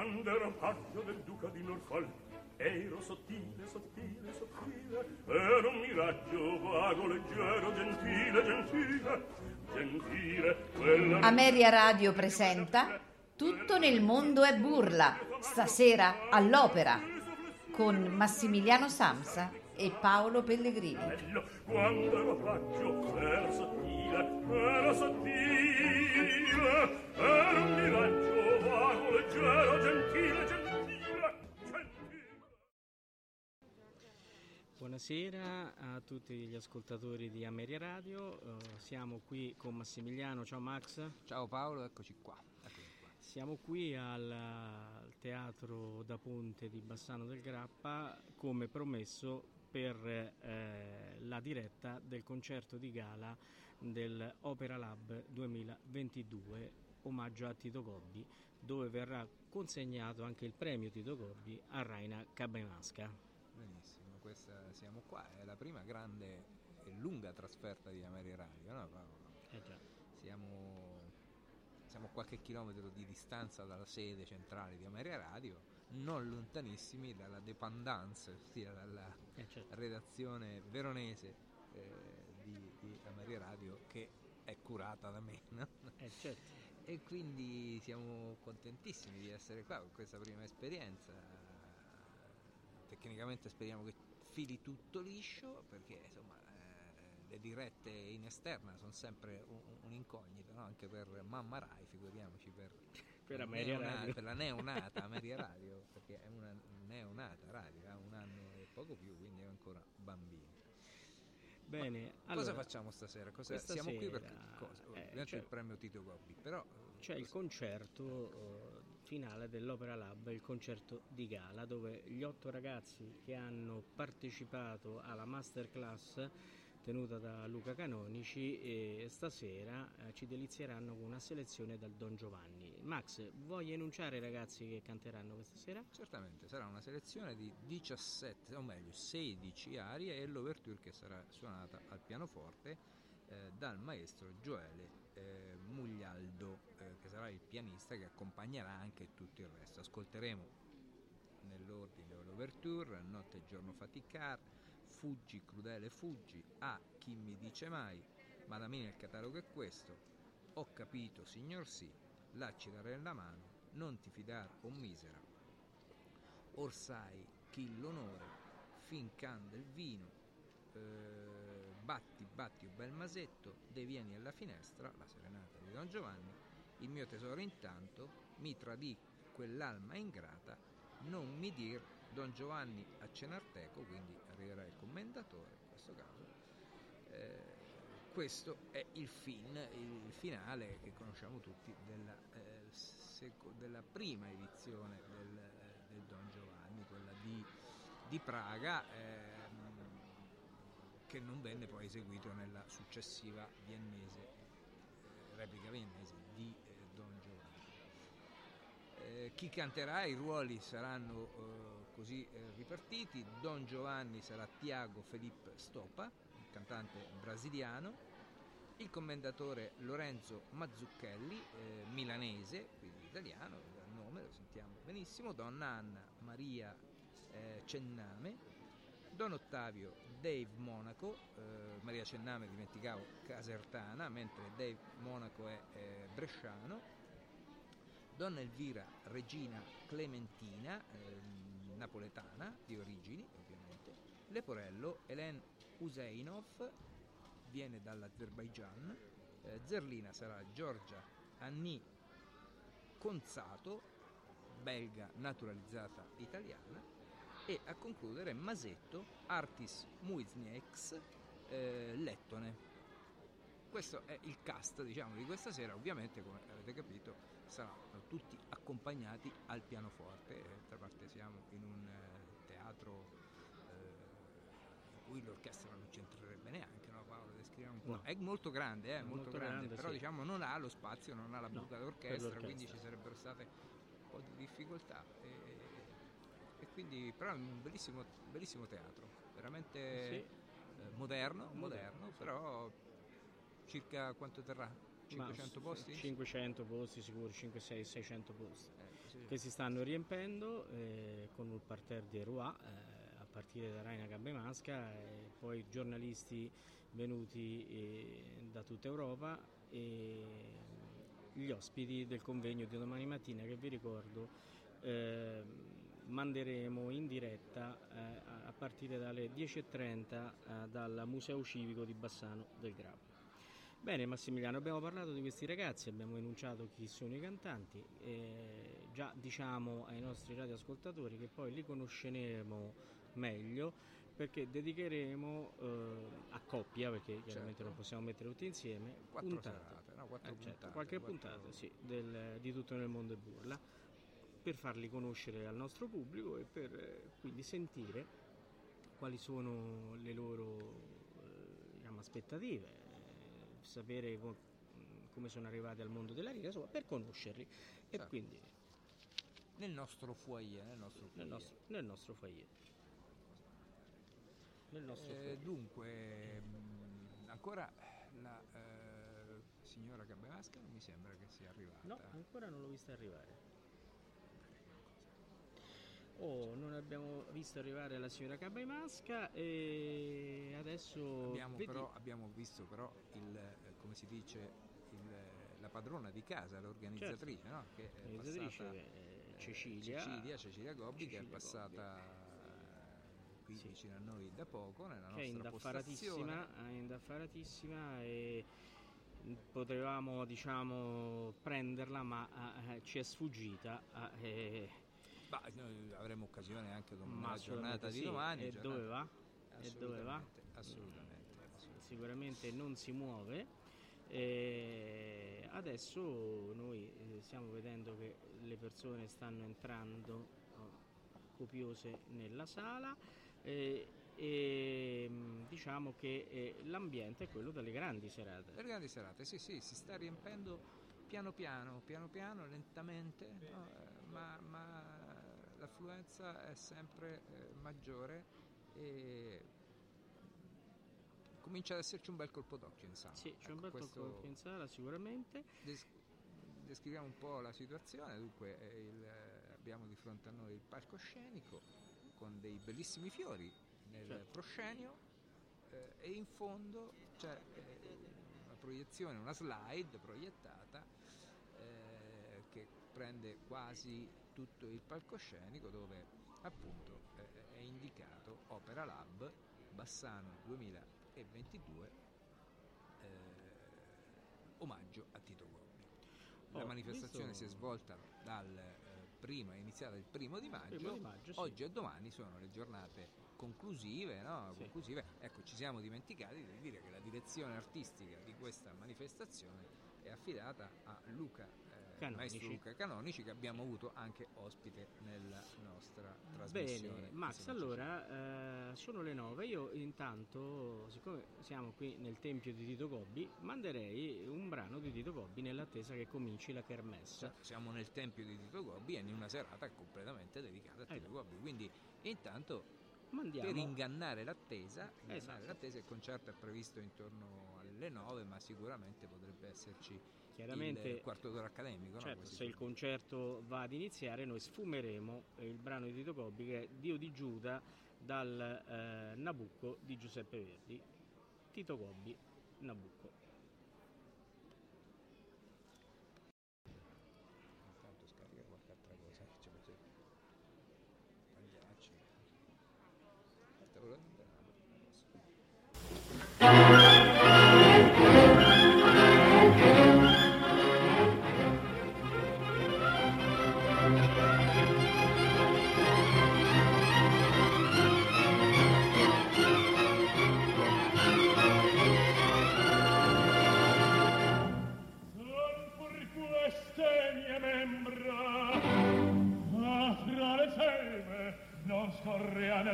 quando ero paggio del duca di Norfolk ero sottile, sottile, sottile ero un miraggio vago, leggero, gentile, gentile gentile quella Ameria Radio presenta Tutto nel mondo è burla, stasera all'opera, con Massimiliano Samsa e Paolo Pellegrini. bello quando ero paggio ero sottile ero sottile ero un miraggio Buonasera a tutti gli ascoltatori di Ameria Radio, Eh, siamo qui con Massimiliano, ciao Max, Ciao Paolo, eccoci qua. Eccoci qua. siamo qui al, al Teatro da Ponte di Bassano del Grappa come promesso per eh, la diretta del concerto di gala del Opera Lab 2022 omaggio a Tito Gobbi dove verrà consegnato anche il premio Tito Gobbi a Raina Cabenasca. Benissimo, questa siamo qua, è la prima grande e lunga trasferta di Ameria Radio, no Paolo? Eh già. Siamo, siamo a qualche chilometro di distanza dalla sede centrale di Ameria Radio, non lontanissimi dalla dependance, ossia dalla Eh, certo. redazione veronese eh, di, di Ameria Radio che è curata da me. no? Eh, certo. E quindi siamo contentissimi di essere qua con questa prima esperienza. Tecnicamente speriamo che fili tutto liscio perché insomma eh, le dirette in esterna sono sempre un- un'incognita, no? anche per Mamma Rai, figuriamoci per, Per neonata- per la neonata Ameria Radio, perché è una neonata radio, ha un anno e poco più, quindi è ancora bambino. Bene, Cosa allora, facciamo stasera? Cosa- siamo qui per sera, cosa? eh, c'è- il premio Tito Gobbi, però eh, c'è il cosa- concerto eh, finale dell'Opera Lab, il concerto di gala, dove gli otto ragazzi che hanno partecipato alla masterclass tenuta da Luca Canonici e stasera eh, ci delizieranno con una selezione dal Don Giovanni. Max, vuoi enunciare i ragazzi che canteranno questa sera? Certamente, sarà una selezione di 17, o meglio 16 arie e l'ouverture che sarà suonata al pianoforte eh, dal maestro Gioele eh, Muglialdo, eh, che sarà il pianista che accompagnerà anche tutto il resto. Ascolteremo nell'ordine l'ouverture, Notte e giorno faticar, Fuggi, crudele fuggi, Ah, chi mi dice mai, Madamina il catalogo è questo, Ho capito, signor sì, Lacci dare la mano, Non ti fidar, o misera, Orsai, chi l'onore, fin can del vino, eh, batti, batti, o bel masetto, devieni alla finestra, la serenata di Don Giovanni, il mio tesoro intanto, mi tradì quell'alma ingrata, non mi dir Don Giovanni a cenarteco, quindi arriverà il commendatore in questo caso. Eh, questo è il fin, il finale che conosciamo tutti della, eh, della prima edizione del, eh, del Don Giovanni, quella di, di Praga, ehm, che non venne poi eseguito nella successiva viennese, eh, replica viennese di eh, Don Giovanni. Eh, chi canterà, i ruoli saranno così eh, ripartiti. Don Giovanni sarà Tiago Felipe Stopa, il cantante brasiliano. Il commendatore Lorenzo Mazzucchelli, eh, milanese, quindi italiano, dal nome lo sentiamo benissimo. Donna Anna Maria eh, Cenname. Don Ottavio Dave Monaco, eh, Maria Cenname dimenticavo casertana, mentre Dave Monaco è eh, bresciano. Donna Elvira Regina Clementina, ehm, napoletana di origini ovviamente. Leporello Helen Useinov, viene dall'Azerbaigian. Eh, Zerlina sarà Giorgia Anni Conzato, belga naturalizzata italiana. E a concludere Masetto Artis Muiznieks, eh, lettone. Questo è il cast diciamo, di questa sera, ovviamente come avete capito saranno tutti accompagnati al pianoforte, d'altra parte siamo in un eh, teatro eh, in cui l'orchestra non c'entrerebbe neanche, no Paolo? Descriviamo un po'. No. È molto grande, è molto, Molto grande, grande, però sì. diciamo non ha lo spazio, non ha la No, buca per d'orchestra, quindi ci sarebbero state un po' di difficoltà. E, e quindi, però è un bellissimo, bellissimo teatro, veramente eh, moderno, moderno, sì. però circa quanto terrà? 500 Ma, posti? sì, 500 posti sicuri, 5, 6, 600 posti. Eh, così. che si stanno riempendo eh, con il parterre di Roi, eh, a partire da Raina Gabbemasca e poi giornalisti venuti eh, da tutta Europa e gli ospiti del convegno di domani mattina che vi ricordo eh, manderemo in diretta eh, a partire dalle 10.30 eh, dal Museo Civico di Bassano del Grappa. Bene Massimiliano, abbiamo parlato di questi ragazzi, abbiamo enunciato chi sono i cantanti, eh, già diciamo ai nostri radioascoltatori che poi li conosceremo meglio perché dedicheremo eh, a coppia, perché chiaramente Certo. non possiamo mettere tutti insieme, Quattro puntate. serate, no? Quattro Eh, certo, puntate, qualche quattro- puntata sì, del- di tutto nel mondo e burla per farli conoscere al nostro pubblico e per eh, quindi sentire quali sono le loro eh, diciamo, aspettative, sapere come sono arrivati al mondo della riga, insomma, per conoscerli e Certo. quindi Nel nostro foyer, nel nostro nel foyer. nostro, nel nostro foyer. Nel nostro Eh, foyer. dunque, mh, ancora la eh, signora Gabbemasca non mi sembra che sia arrivata. No, ancora non l'ho vista arrivare. Oh, non abbiamo visto arrivare la signora Cabaimasca e adesso Abbiamo, vedi- però, abbiamo visto però il, eh, come si dice, il- la padrona di casa, l'organizzatrice, no? che è passata, eh, eh, Cecilia. Cecilia, Cecilia Gobbi, che è Cecilia passata eh, qui Sì. vicino a noi da poco nella che è nostra postazione. indaffaratissima, è indaffaratissima e potevamo diciamo prenderla ma eh, ci è sfuggita eh, Noi avremo occasione anche dom- ma nella giornata di sì. domani. e giornata- dove va? e dove va? Assolutamente, sicuramente non si muove. E adesso noi eh, stiamo vedendo che le persone stanno entrando oh, copiose nella sala eh, e mh, diciamo che eh, l'ambiente è quello delle grandi serate. Le grandi serate, sì, sì, si sta riempendo piano piano, piano piano, lentamente, no? Eh, ma, ma l'affluenza è sempre eh, maggiore e comincia ad esserci un bel colpo d'occhio in sala. Sì, c'è un Ecco, bel questo- tocco in sala sicuramente. Des- descriviamo un po' la situazione, dunque eh, il- eh, abbiamo di fronte a noi il palcoscenico con dei bellissimi fiori nel Certo. proscenio eh, e in fondo c'è eh, una proiezione, una slide proiettata eh, che prende quasi tutto il palcoscenico dove appunto eh, è indicato Opera Lab Bassano 2022 eh, omaggio a Tito Gobbi. La Oh, manifestazione visto- si è svolta dal eh, primo, è iniziata il primo di maggio, Primo di maggio, sì. oggi e domani sono le giornate conclusive, no? Sì. conclusive. Ecco, ci siamo dimenticati di dire che la direzione artistica di questa manifestazione è affidata a Luca, Canonici. maestro Luca Canonici, che abbiamo avuto anche ospite nella nostra trasmissione. Bene, Max, allora eh, sono le 9. Io intanto, siccome siamo qui nel tempio di Tito Gobbi, manderei un brano di Tito Gobbi nell'attesa che cominci la kermesse. Certo, siamo nel tempio di Tito Gobbi e in una serata completamente dedicata a Tito Esatto. Gobbi. Quindi, intanto, Mandiamo. per ingannare l'attesa, Esatto. l'attesa, il concerto è previsto intorno alle 9, ma sicuramente potrebbe esserci Chiaramente, il quarto d'ora accademico. no? certo, si se il concerto va ad iniziare, noi sfumeremo il brano di Tito Gobbi che è Dio di Giuda dal eh, Nabucco di Giuseppe Verdi. Tito Gobbi, Nabucco. Intanto scarica qualche altra cosa che ci potrebbe tagliarci. Aspetta, volevo andare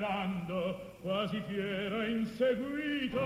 tremando quasi fiera inseguito.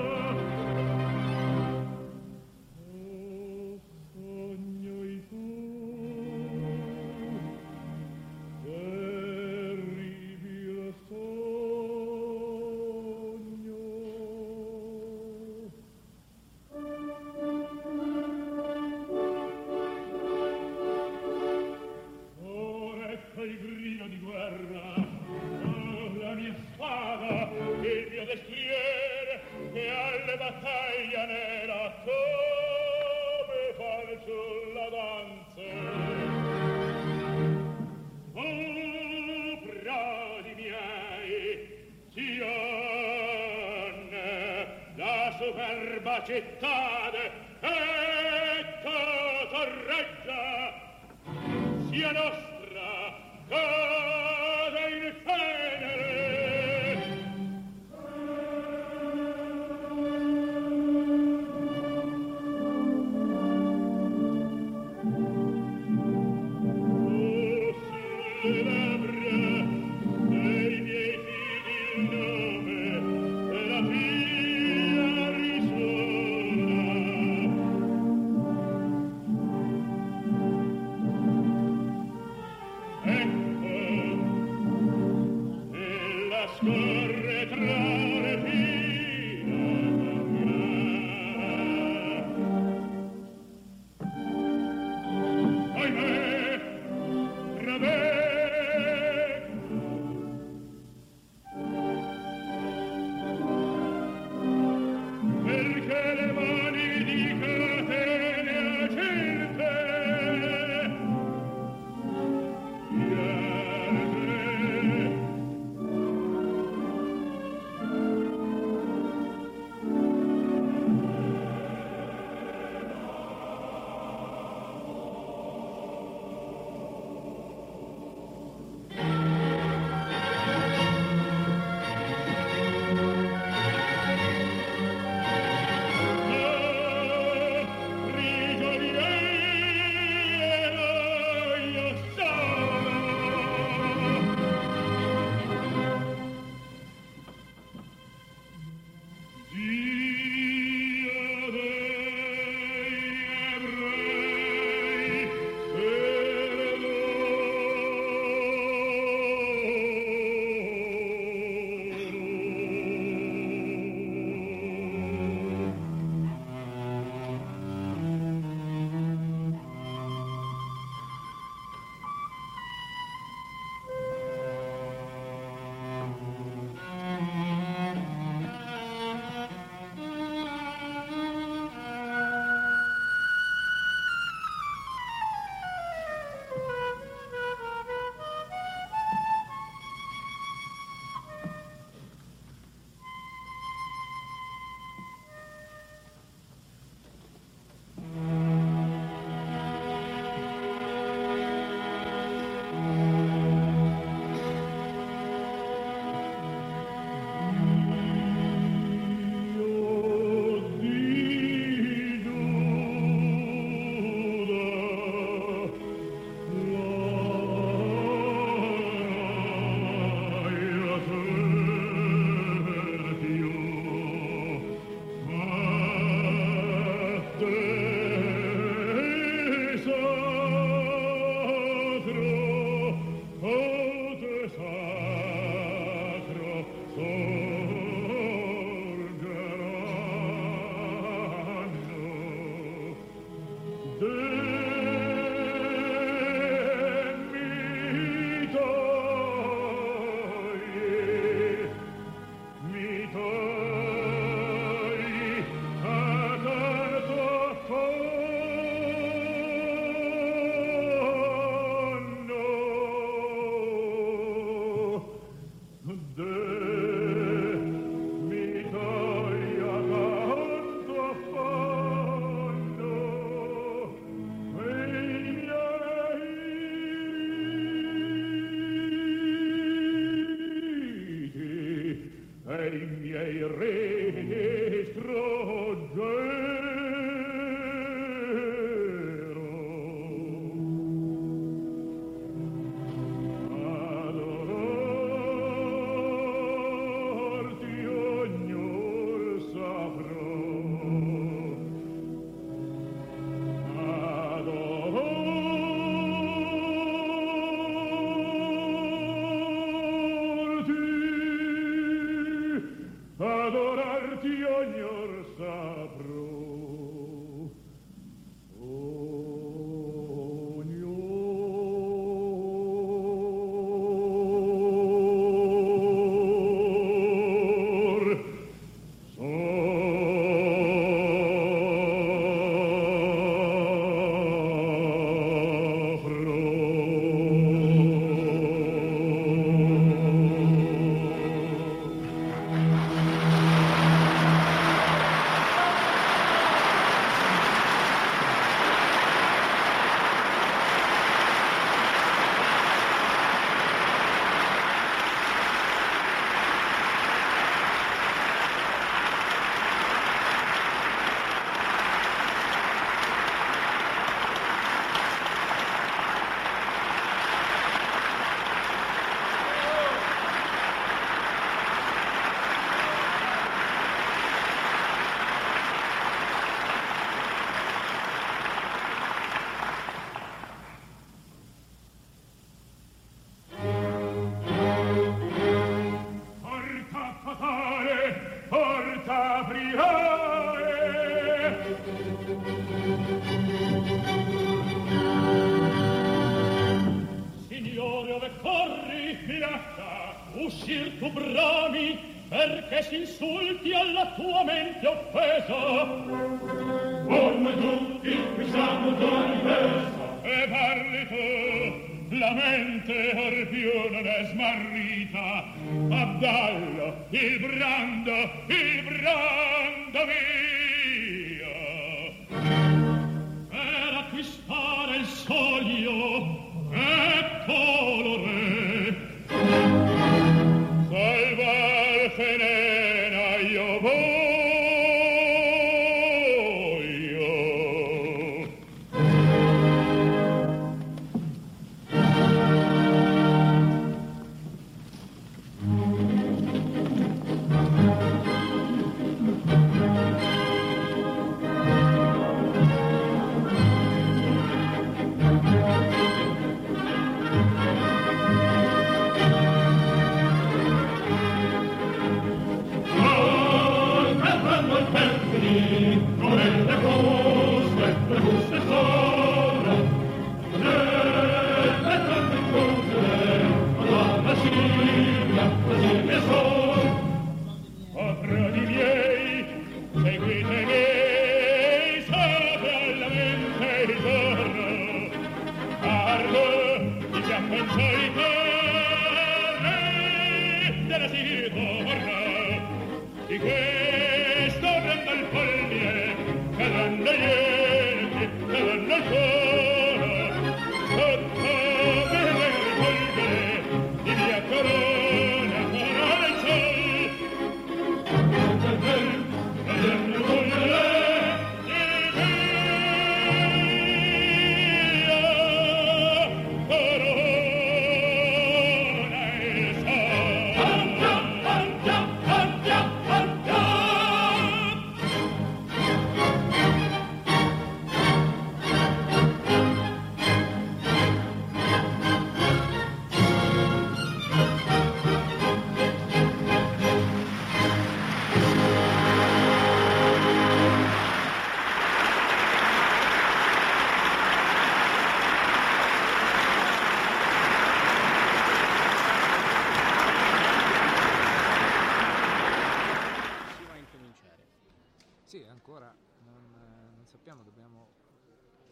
Non, non sappiamo, dobbiamo...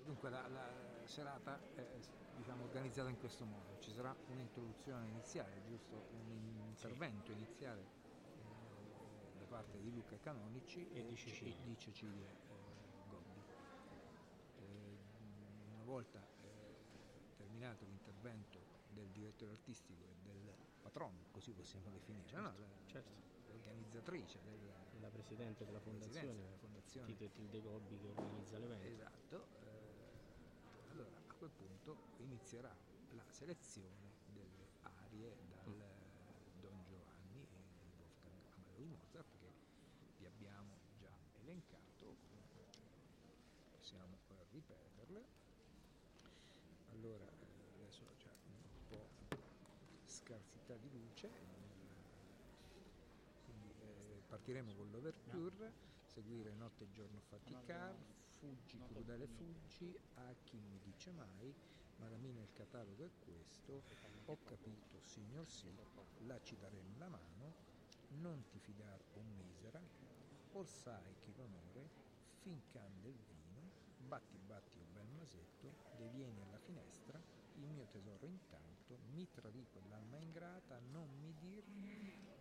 Dunque la, la serata è diciamo, organizzata in questo modo, ci sarà un'introduzione iniziale, giusto? Un intervento iniziale eh, da parte di Luca Canonici E di Cecilia. e di Cecilia eh, Gobbi. Eh, una volta eh, terminato l'intervento del direttore artistico e del patrono, così possiamo definire, no? La- certo. L'organizzatrice del, La presidente della fondazione, della fondazione. Tite Tilde Gobbi, che organizza l'evento. Esatto. eh, allora a quel punto inizierà la selezione delle arie dal Mm. Don Giovanni e Wolfgang Amadeus Mozart che vi abbiamo già elencato, possiamo eh, ripeterle. Allora eh, adesso c'è un po' scarsità di luce. eh, quindi eh, partiremo con l'overture, seguire Notte e giorno faticar, Fuggi crudele fuggi, a chi mi dice mai, ma la mia nel catalogo è questo, ho capito signor sì, la ci daremo la mano, non ti fidar o misera, or sai che l'onore, fin cande il vino, batti batti o bel masetto, devieni alla finestra, il mio tesoro intanto, mi tradì quell'alma ingrata, non mi dir,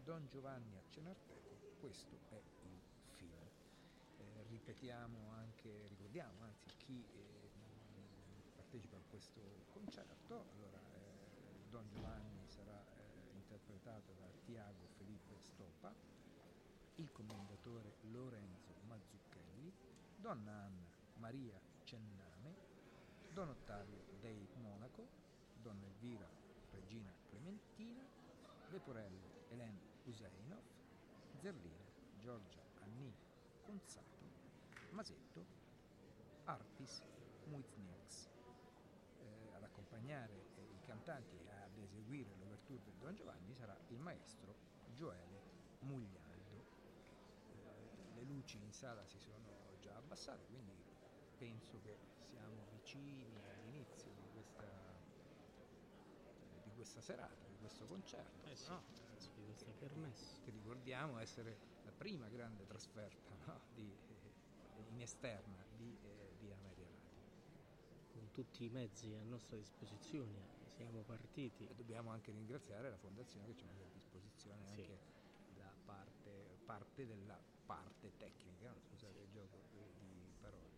Don Giovanni a Cenarteco, questo è il film. Eh, ripetiamo anche, ricordiamo anzi chi eh, partecipa a questo concerto, allora eh, Don Giovanni sarà eh, interpretato da Tiago Felipe Stopa, il commendatore Lorenzo Mazzucchelli, Donna Anna Maria Cenname, Don Ottavio Dei Monaco, Donna Elvira Regina Clementina, Leporello Hélène Useinov, Zerlina Giorgia Anni Conzato, Masetto Artis Muizniaks. Eh, ad accompagnare eh, i cantanti e ad eseguire l'ouverture di Don Giovanni sarà il maestro Gioele Muglialdo. Eh, le luci in sala si sono già abbassate, quindi penso che siamo vicini all'inizio di questa, di questa serata, di questo concerto. Eh sì, no? Di questa kermesse. Che ricordiamo essere la prima grande trasferta no? di, in esterna di, eh, di Ameria Radio. Con tutti i mezzi a nostra disposizione siamo partiti. E dobbiamo anche ringraziare la fondazione che ci ha messo a disposizione Sì. anche la parte, parte della parte tecnica, no? scusate il gioco di di parole.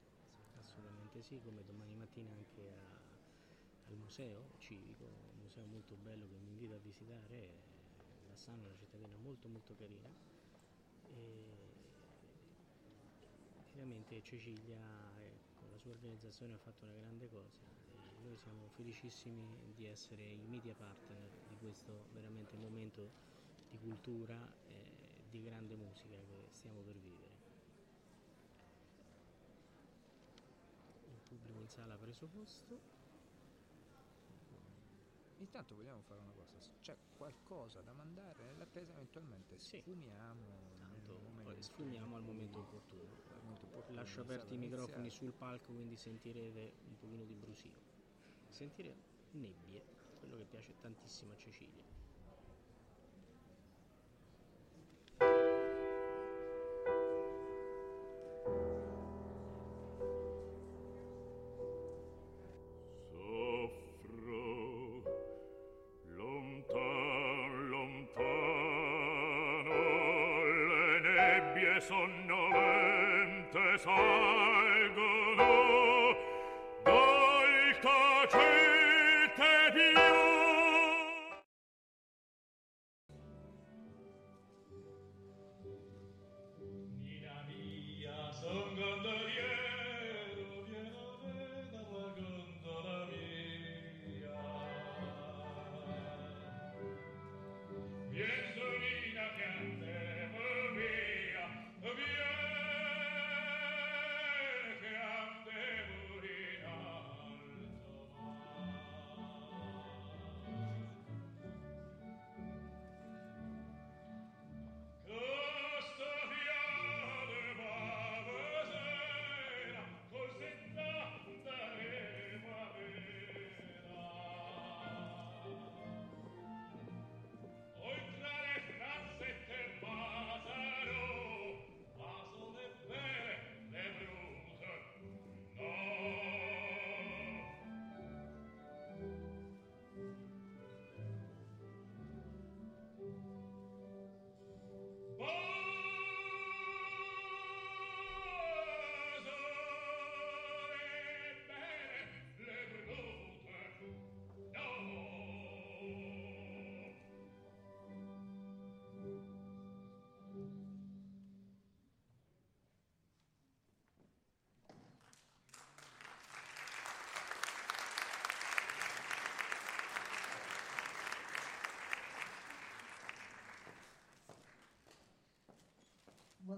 Assolutamente sì, come domani mattina anche a- al museo civico, un museo molto bello che mi invito a visitare, Bassano è una cittadina molto molto carina e veramente Cecilia con la sua organizzazione ha fatto una grande cosa e noi siamo felicissimi di essere i media partner di questo veramente momento di cultura e di grande musica che stiamo per vivere. Il pubblico in sala ha preso posto. Intanto vogliamo fare una cosa, c'è qualcosa da mandare nell'attesa eventualmente Sì. sfumiamo Tanto momento sfumiamo al momento opportuno. opportuno, Lascio la aperti i microfoni sul palco, quindi sentirete un pochino di brusio. Sentire nebbie, quello che piace tantissimo a Cecilia. Nebbie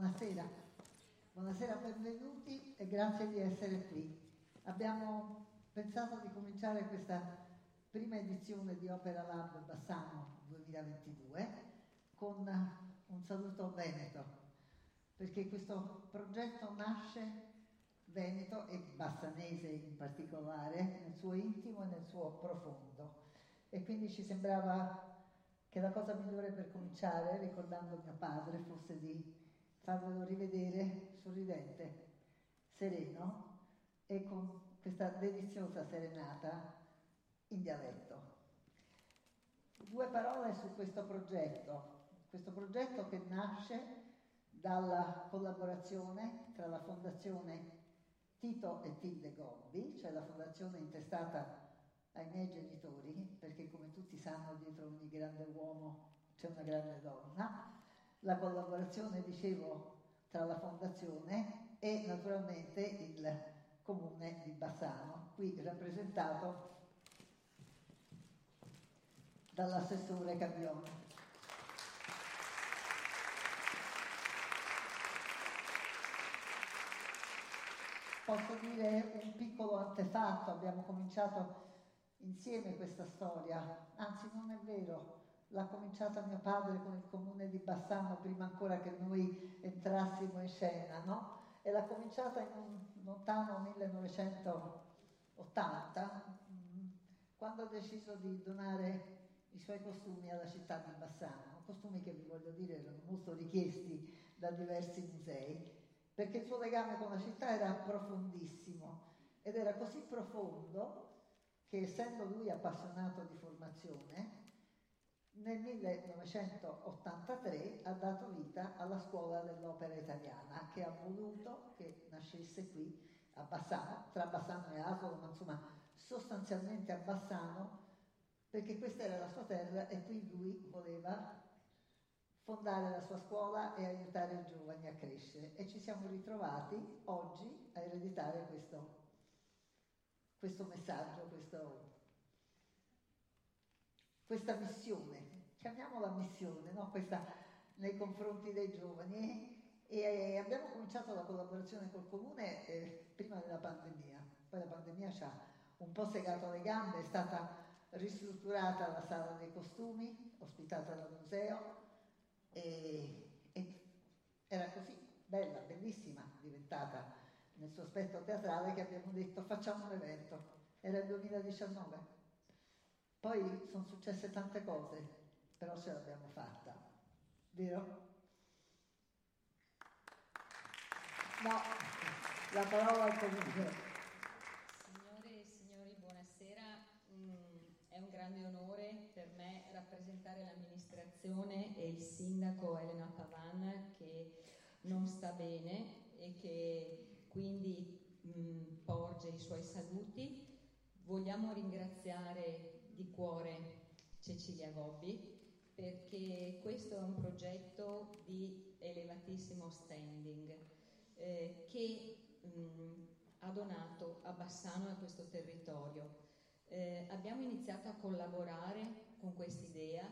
Buonasera, buonasera, benvenuti e grazie di essere qui. Abbiamo pensato di cominciare questa prima edizione di Opera Lab Bassano 2022 con un saluto veneto, perché questo progetto nasce veneto e bassanese in particolare nel suo intimo e nel suo profondo e quindi ci sembrava che la cosa migliore per cominciare, ricordando mio padre, fosse di farvelo rivedere sorridente, sereno e con questa deliziosa serenata in dialetto. Due parole su questo progetto, questo progetto che nasce dalla collaborazione tra la Fondazione Tito e Tilde Gobbi, cioè la fondazione intestata ai miei genitori, perché come tutti sanno dietro ogni grande uomo c'è una grande donna, la collaborazione, dicevo, tra la fondazione e naturalmente il comune di Bassano, qui rappresentato dall'assessore Campione. Posso dire un piccolo antefatto, abbiamo cominciato insieme questa storia, anzi non è vero, l'ha cominciata mio padre con il comune di Bassano prima ancora che noi entrassimo in scena, no? E l'ha cominciata in un lontano 1980, mm, quando ha deciso di donare i suoi costumi alla città di Bassano, costumi che vi voglio dire erano molto richiesti da diversi musei, perché il suo legame con la città era profondissimo ed era così profondo che essendo lui appassionato di formazione, nel 1983 ha dato vita alla scuola dell'opera italiana che ha voluto che nascesse qui a Bassano, tra Bassano e Asolo, ma insomma sostanzialmente a Bassano, perché questa era la sua terra e qui lui voleva fondare la sua scuola e aiutare i giovani a crescere. E ci siamo ritrovati oggi a ereditare questo, questo messaggio, questo, questa missione, chiamiamola missione, no? questa, nei confronti dei giovani. E abbiamo cominciato la collaborazione col comune eh, prima della pandemia, poi la pandemia ci ha un po' segato le gambe, è stata ristrutturata la sala dei costumi, ospitata dal museo e, e era così bella, bellissima, diventata nel suo aspetto teatrale che abbiamo detto facciamo un evento, era il 2019 poi sono successe tante cose, però ce l'abbiamo fatta, vero? No, la parola al comune. Signore e signori, buonasera. Mm, è un grande onore per me rappresentare l'amministrazione e il sindaco Elena Pavan che non sta bene e che quindi mm, porge i suoi saluti. Vogliamo ringraziare di cuore Cecilia Gobbi perché questo è un progetto di elevatissimo standing eh, che mh, ha donato a Bassano e a questo territorio. Eh, abbiamo iniziato a collaborare con quest'idea,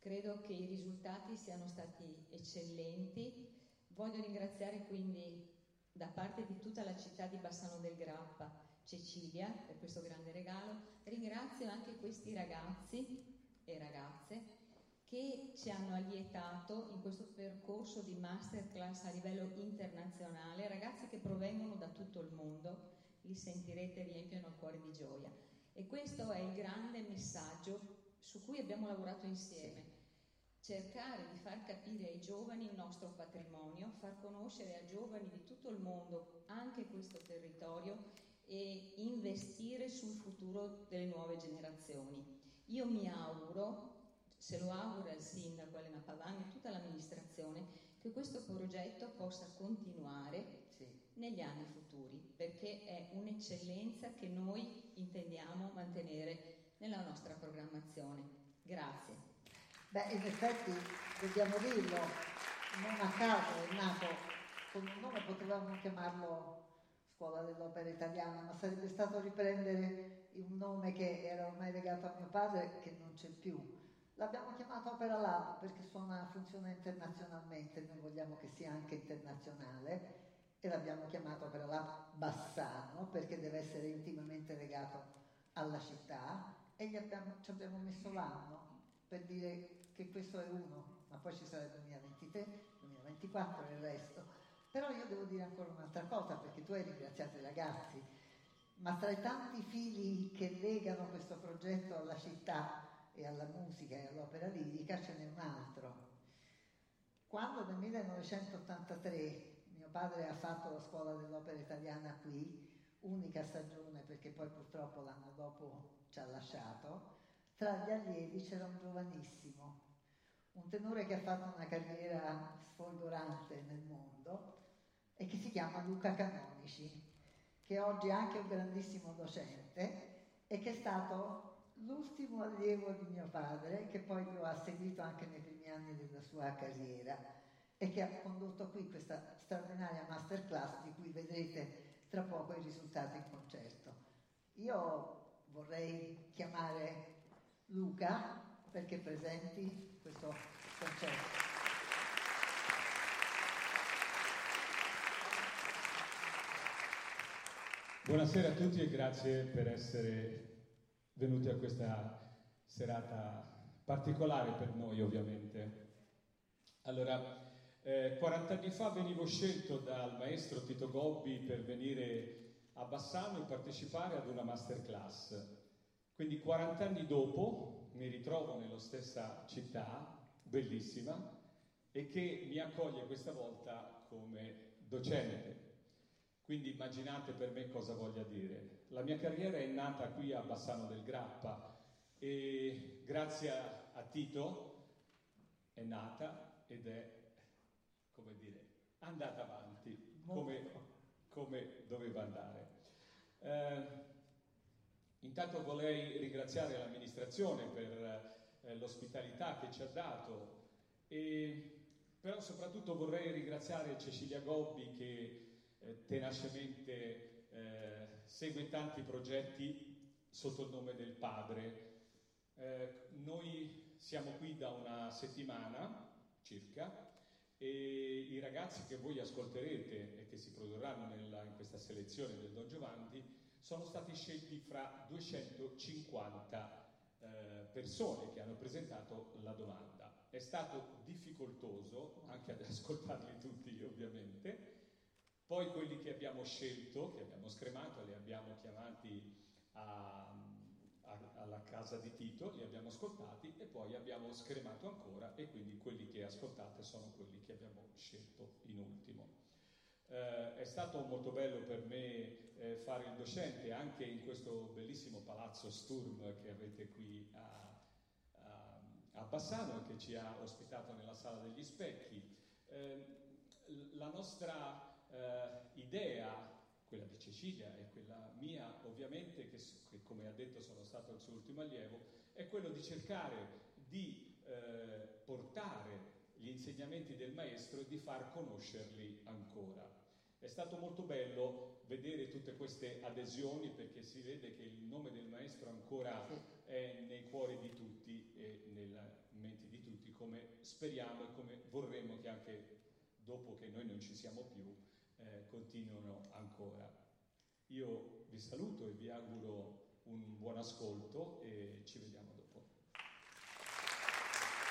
credo che i risultati siano stati eccellenti. Voglio ringraziare quindi da parte di tutta la città di Bassano del Grappa Cecilia per questo grande regalo. Ringrazio anche questi ragazzi e ragazze che ci hanno allietato in questo percorso di masterclass a livello internazionale, ragazzi che provengono da tutto il mondo, li sentirete riempiono il cuore di gioia. E questo è il grande messaggio su cui abbiamo lavorato insieme. Cercare di far capire ai giovani il nostro patrimonio, far conoscere a giovani di tutto il mondo anche questo territorio e investire sul futuro delle nuove generazioni. Io mi auguro, se lo auguro al sindaco Elena Pavani e tutta l'amministrazione, che questo progetto possa continuare sì. negli anni futuri, perché è un'eccellenza che noi intendiamo mantenere nella nostra programmazione. Grazie. Beh, in effetti dobbiamo dirlo, non a caso è nato con un nome, potevamo chiamarlo scuola dell'opera italiana, ma sarebbe stato riprendere un nome che era ormai legato a mio padre che non c'è più. L'abbiamo chiamato Opera Lab perché suona, funziona internazionalmente, noi vogliamo che sia anche internazionale e l'abbiamo chiamato Opera Lab Bassano perché deve essere intimamente legato alla città e abbiamo, ci abbiamo messo l'anno per dire che questo è uno, ma poi ci il 2023, 2024 e il resto. Però io devo dire ancora un'altra cosa, perché tu hai ringraziato i ragazzi, ma tra i tanti fili che legano questo progetto alla città e alla musica e all'opera lirica ce n'è un altro. Quando nel 1983 mio padre ha fatto la scuola dell'opera italiana qui, unica stagione perché poi purtroppo l'anno dopo ci ha lasciato, tra gli allievi c'era un giovanissimo, un tenore che ha fatto una carriera sfolgorante nel mondo e che si chiama Luca Canonici, che oggi è anche un grandissimo docente e che è stato l'ultimo allievo di mio padre, che poi lo ha seguito anche nei primi anni della sua carriera e che ha condotto qui questa straordinaria masterclass di cui vedrete tra poco i risultati in concerto. Io vorrei chiamare Luca perché presenti questo concerto. Buonasera a tutti e grazie per essere venuti a questa serata particolare per noi ovviamente. Allora, eh, 40 anni fa venivo scelto dal maestro Tito Gobbi per venire a Bassano e partecipare ad una masterclass. Quindi 40 anni dopo mi ritrovo nella stessa città, bellissima, e che mi accoglie questa volta come docente. Quindi immaginate per me cosa voglia dire. La mia carriera è nata qui a Bassano del Grappa e grazie a, Tito è nata ed è, come dire, andata avanti come, come doveva andare. Eh, intanto vorrei ringraziare l'amministrazione per eh, l'ospitalità che ci ha dato e però soprattutto vorrei ringraziare Cecilia Gobbi che eh, tenacemente eh, segue tanti progetti sotto il nome del padre. Eh, noi siamo qui da una settimana circa e i ragazzi che voi ascolterete e che si produrranno nella, in questa selezione del Don Giovanni sono stati scelti fra 250 eh, persone che hanno presentato la domanda. È stato difficoltoso anche ad ascoltarli tutti ovviamente, poi quelli che abbiamo scelto, che abbiamo scremato, li abbiamo chiamati a, a, alla casa di Tito, li abbiamo ascoltati e poi abbiamo scremato ancora e quindi quelli che ascoltate sono quelli che abbiamo scelto in ultimo. Eh, è stato molto bello per me eh, fare il docente anche in questo bellissimo palazzo Sturm che avete qui a a Bassano che ci ha ospitato nella sala degli specchi. Eh, la nostra eh, idea, quella di Cecilia e quella mia ovviamente, che, che, come ha detto sono stato il suo ultimo allievo, è quello di cercare di eh, portare gli insegnamenti del maestro e di far conoscerli ancora. È stato molto bello vedere tutte queste adesioni perché si vede che il nome del maestro ancora è nei cuori di tutti e nelle menti di tutti, come speriamo e come vorremmo che anche dopo che noi non ci siamo più eh, continuino ancora. Io vi saluto e vi auguro un buon ascolto e ci vediamo dopo.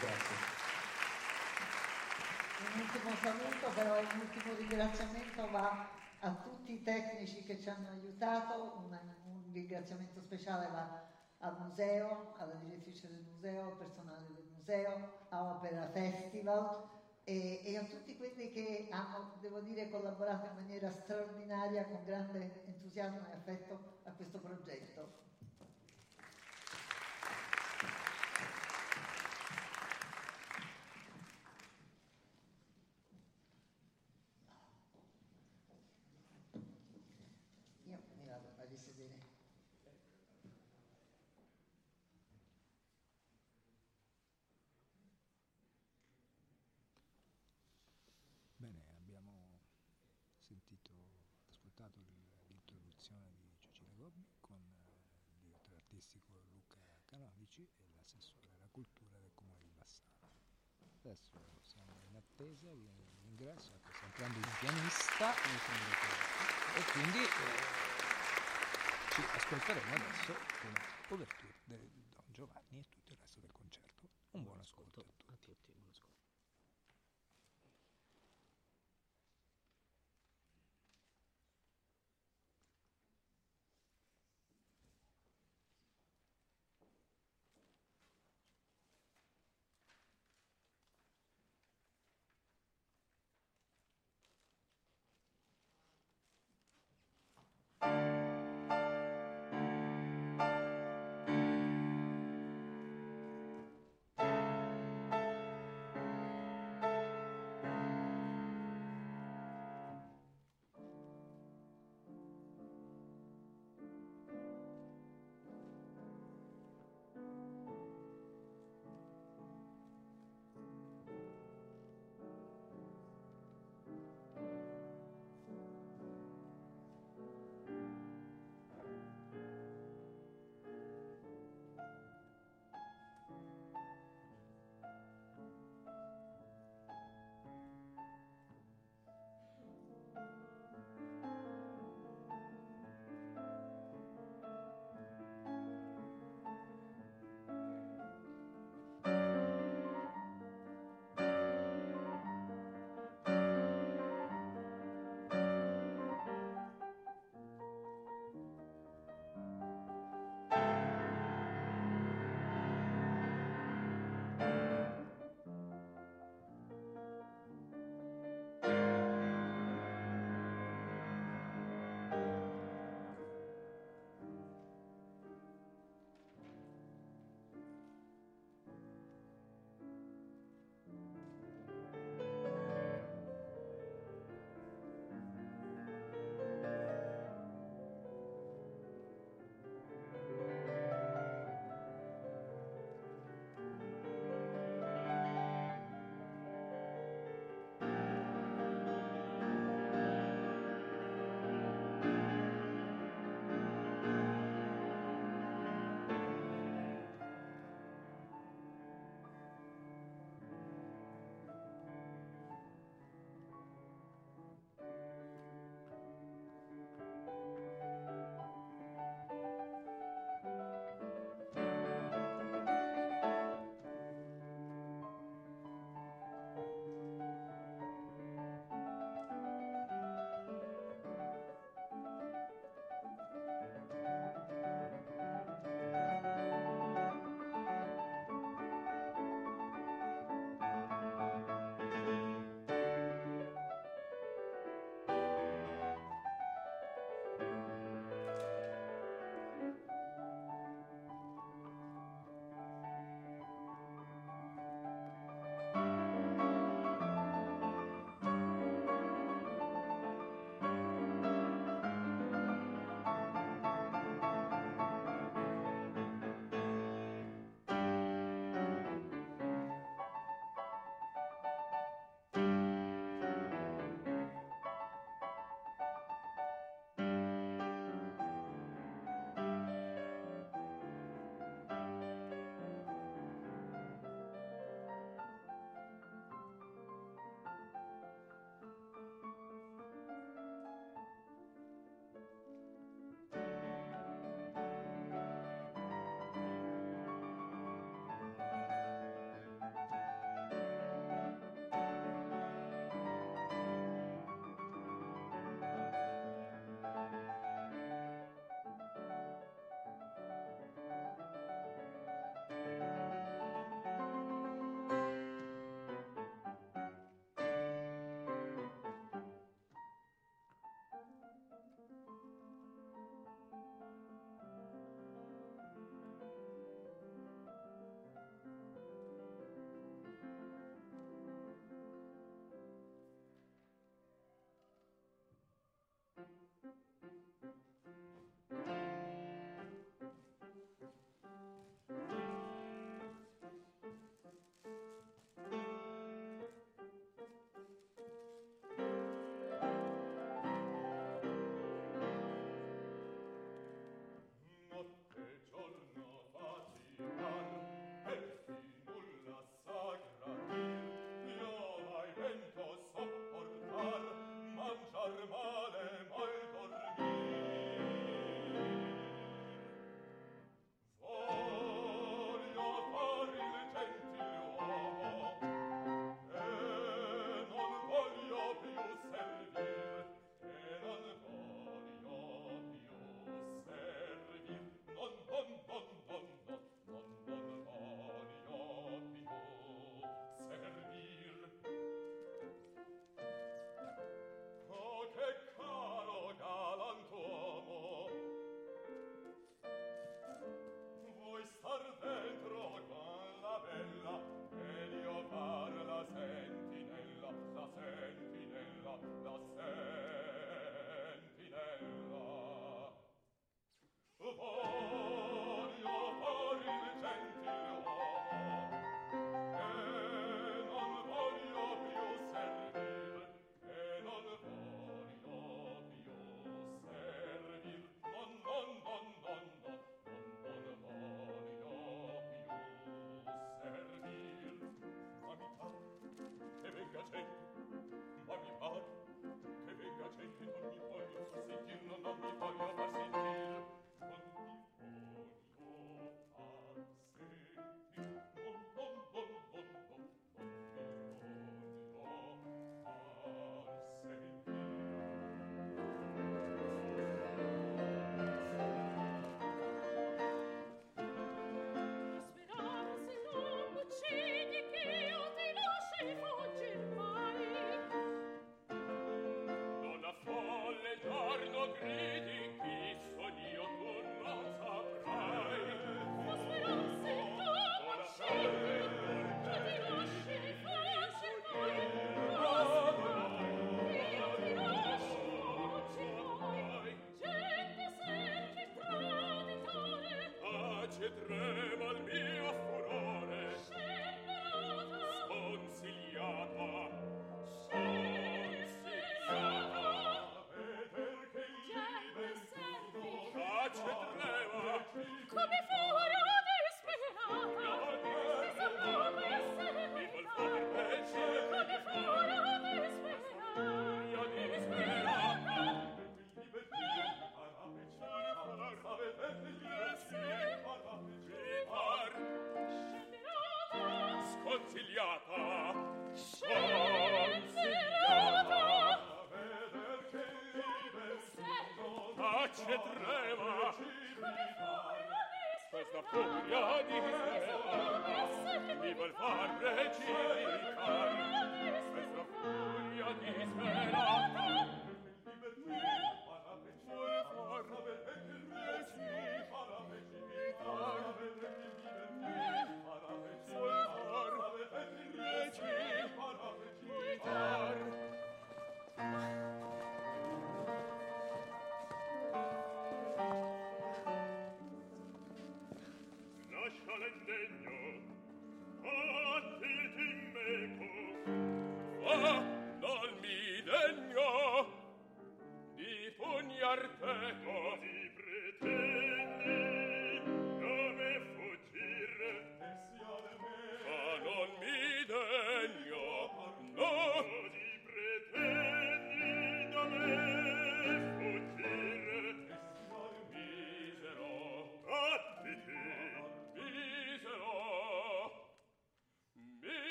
Grazie. Un ultimo saluto, però un ultimo ringraziamento va a tutti i tecnici che ci hanno aiutato, un, un ringraziamento speciale va al museo, alla direttrice del museo, al personale del museo, a Opera Festival e, e, a tutti quelli che hanno, devo dire, collaborato in maniera straordinaria, con grande entusiasmo e affetto a questo progetto. Canonici e l'assessore alla cultura del comune di Bassano. Adesso siamo in attesa dell'ingresso, ecco, sta entrando il pianista e quindi eh, ci ascolteremo adesso con l'ouverture del Don Giovanni pace trema il mio furore. Scemparosa sconsigliata. Sconsigliata. E perché il libero pace trema. Come fa pace trema. Come forma questa furia di stella mi vuol fare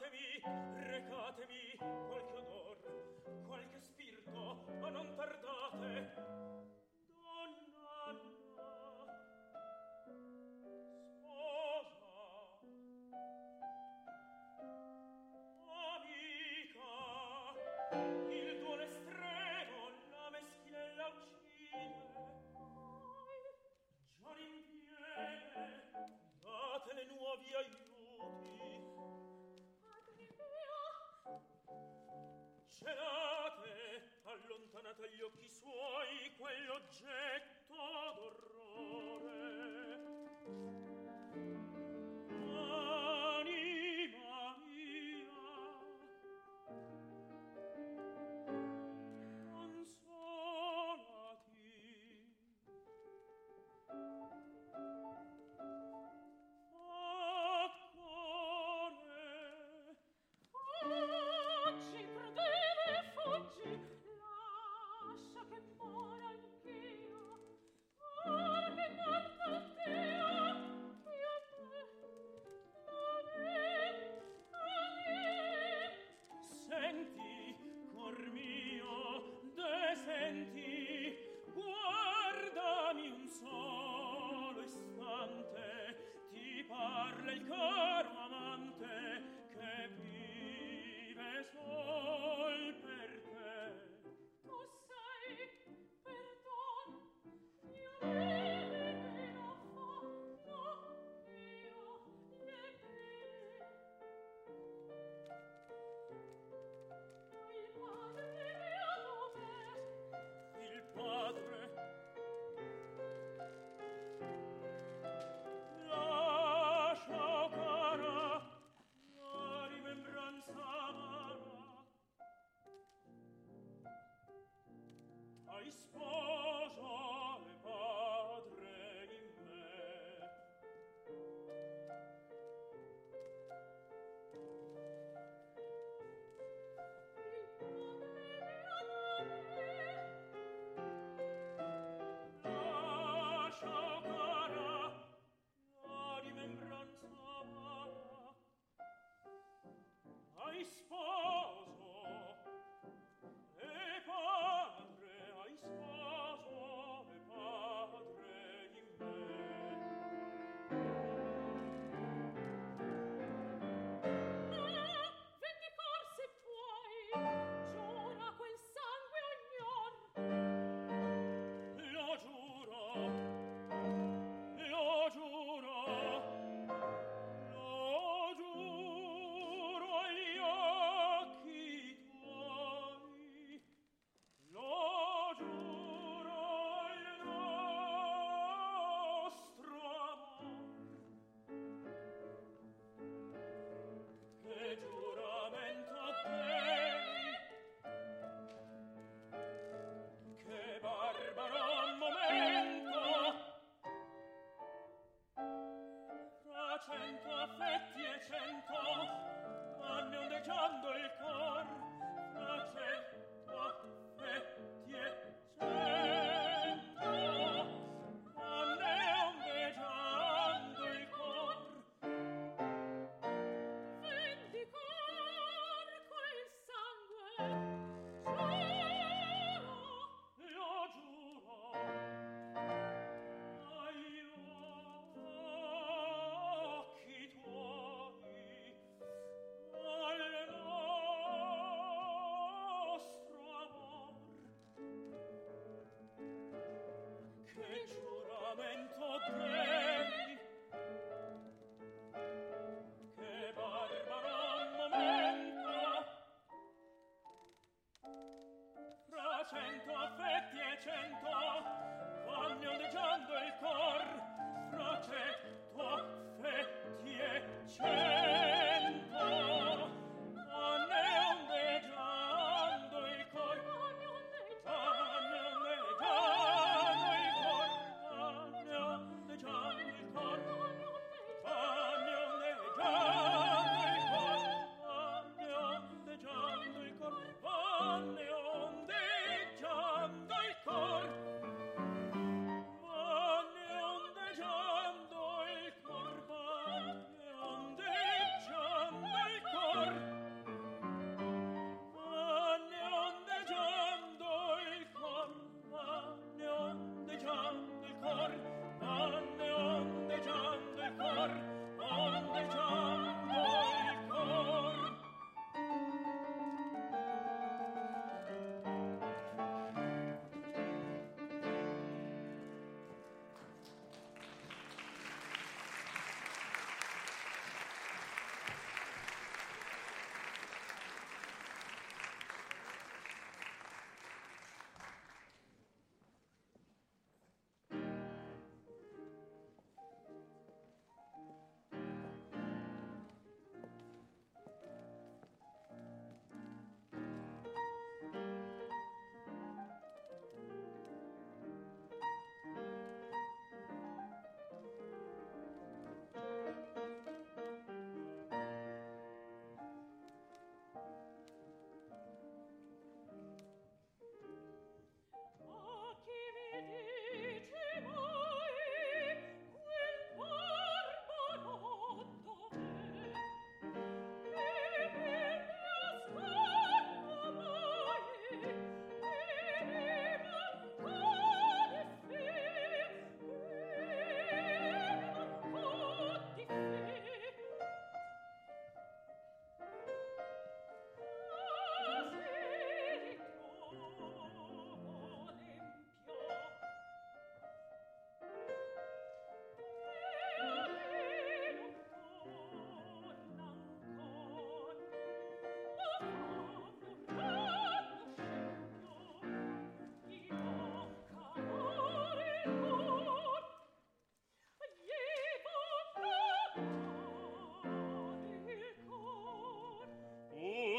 recatevi, recatevi qualche onor, qualche spirito, ma non tardate. conoscerà che allontanata gli occhi suoi quell'oggetto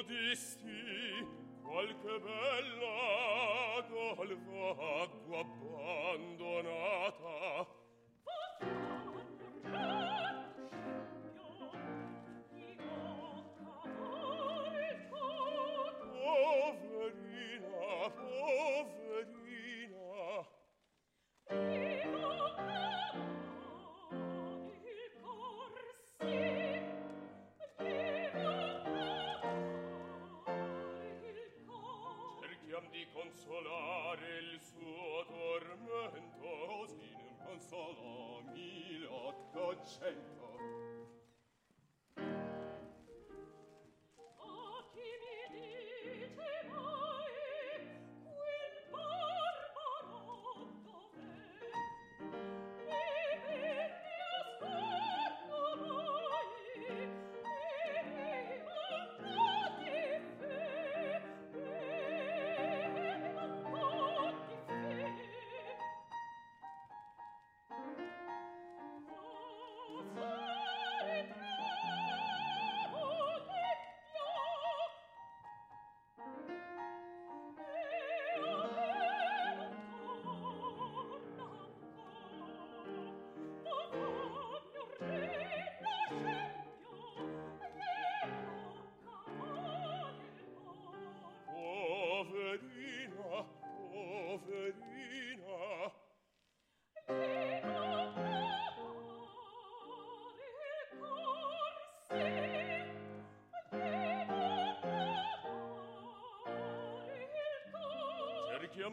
modisti qualche bella dal consolare il suo tormento, così non consolami l'ottocento.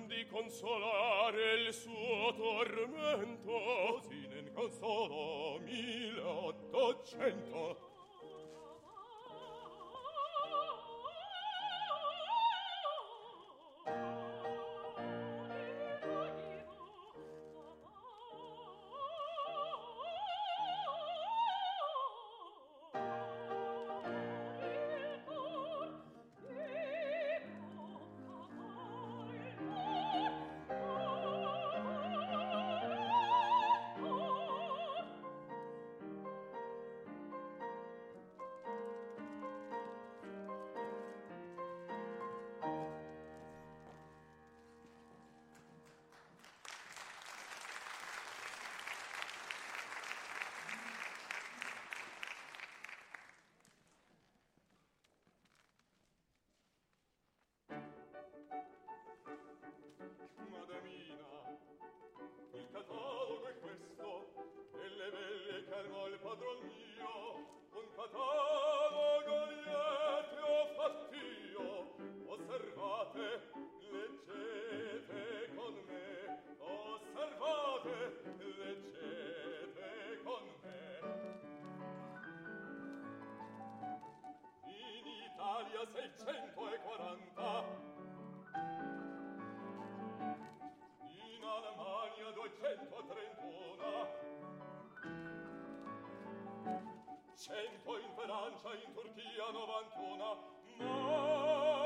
di consolare il suo tormento, così ne consolò mille. fermo il padron mio un catalogo liete ho fatto io osservate 100 in Francia, in Turchia 91, ma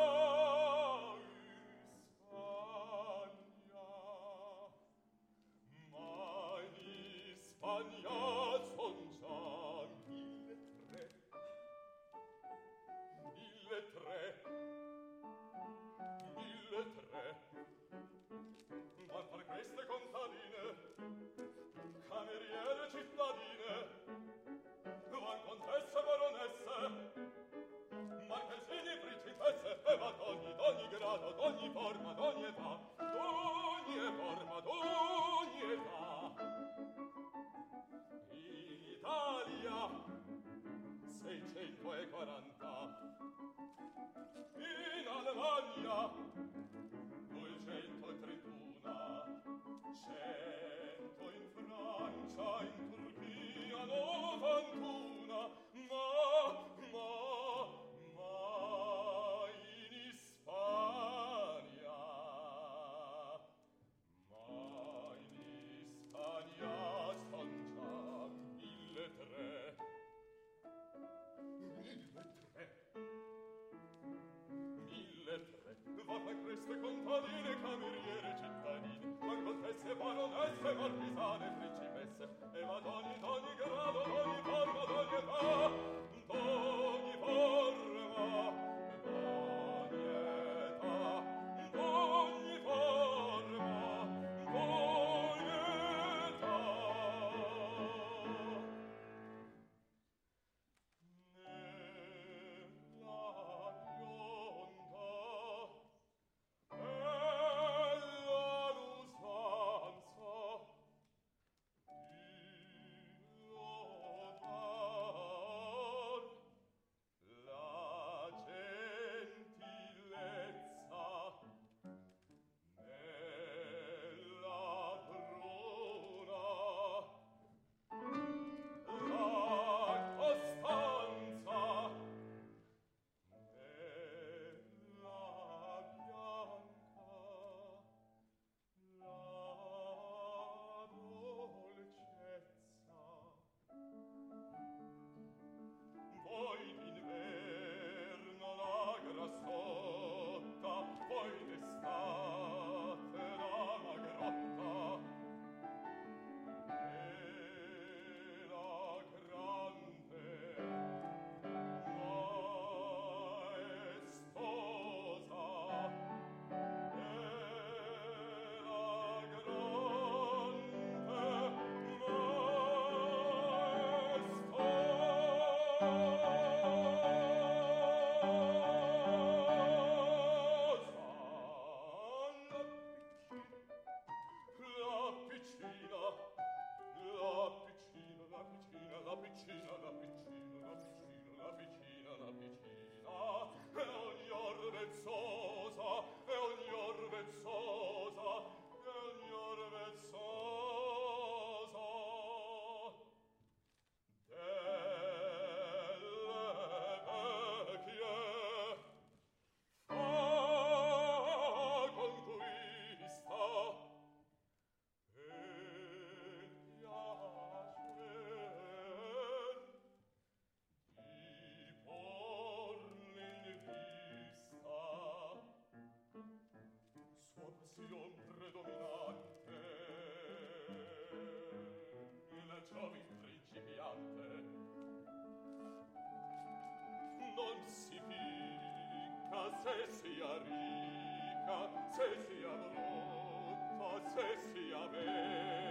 se sia ricca, se sia brutta, se sia bella.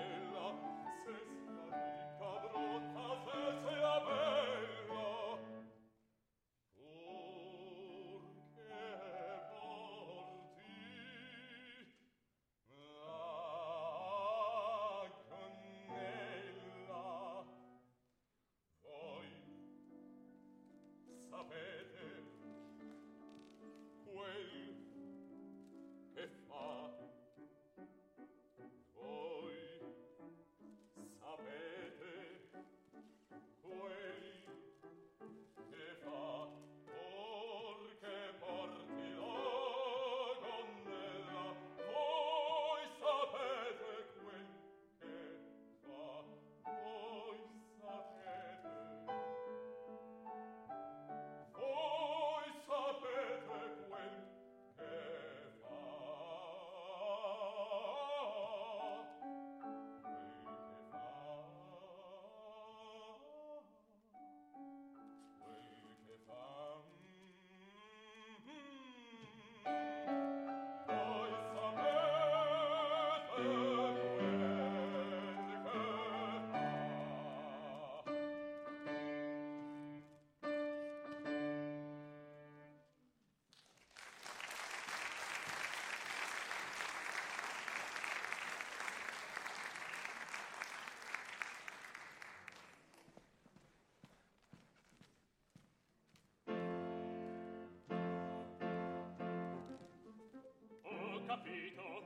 capito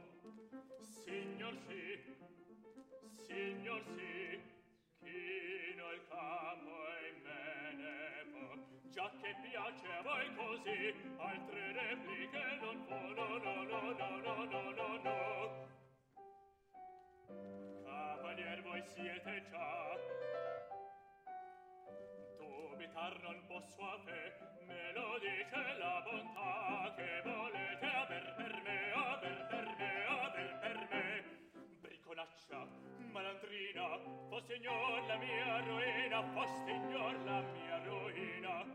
signor sì signor sì chino il capo e me ne va già che piace a voi così altre repliche non può no no no no no no no no. Cavalier voi siete già. Dubitar non posso a te me lo dice fascia malandrina fo signor la mia ruina fo signor la mia ruina.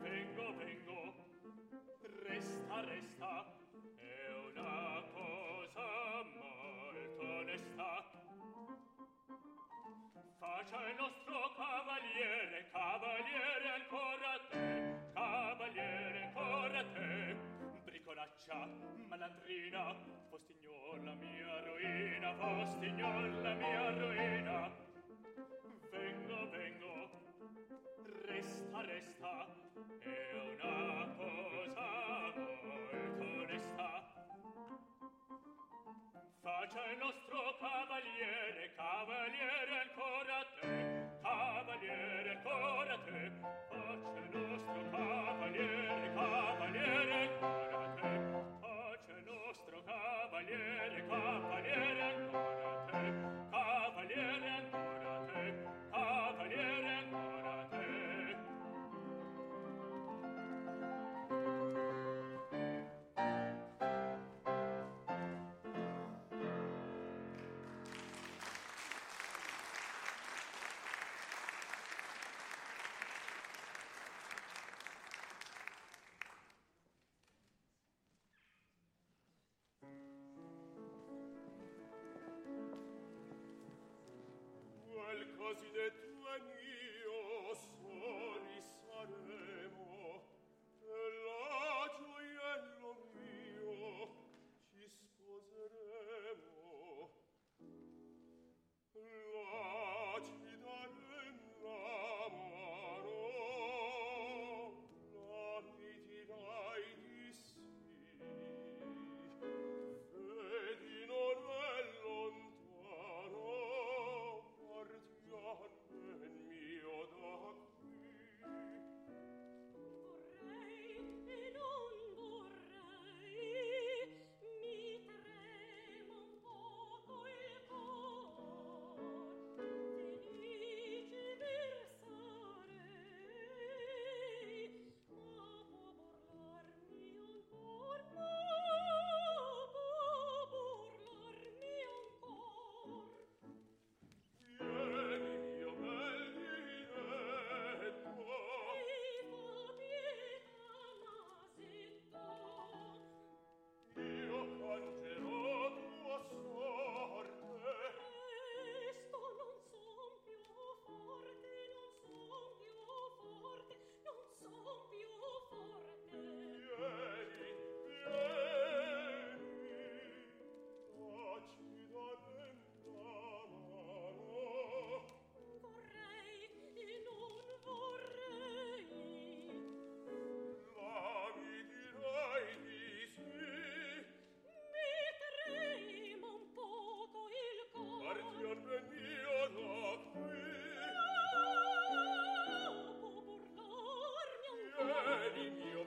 Vengo vengo. Resta resta. minaccia, malandrina, fostignola mia ruina, fostignola mia ruina. Vengo, vengo, resta, resta, è una cosa molto onesta. Faccia il nostro cavaliere, cavaliere ancora a te, cavaliere ancora a te, faccia il nostro cavaliere, cavaliere, cavaliere in you.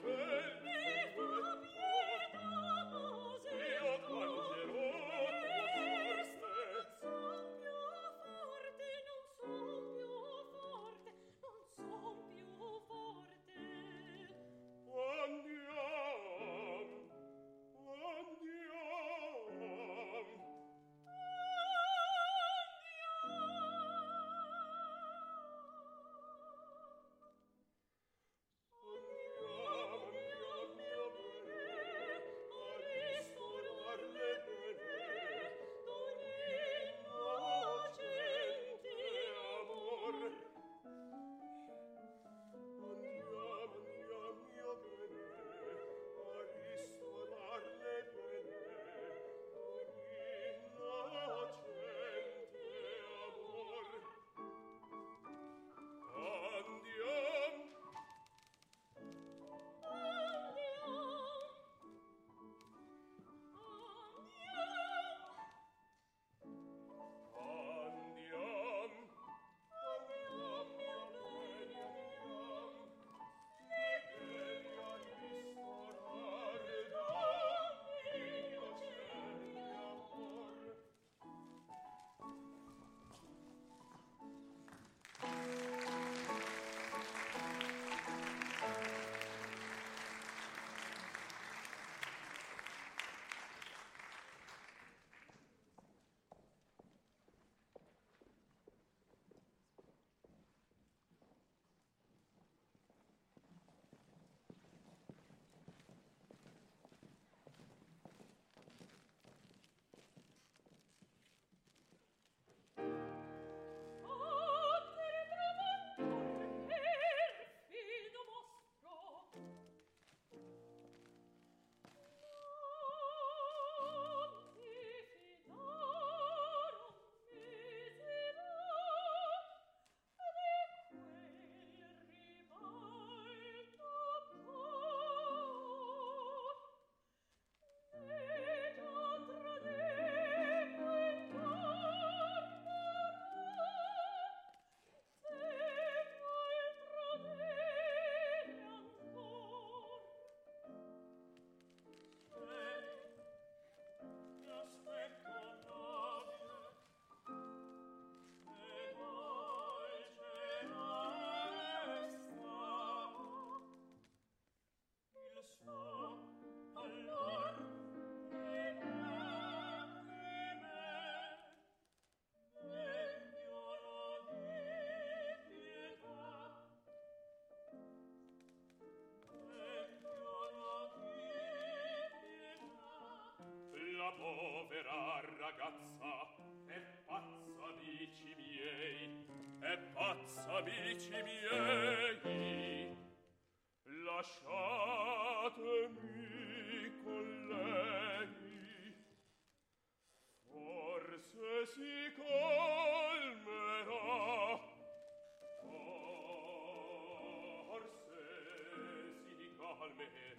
povera ragazza è pazza amici miei è pazza amici miei. Lasciatemi con lei. Forse si colmerà. Forse si calmerà.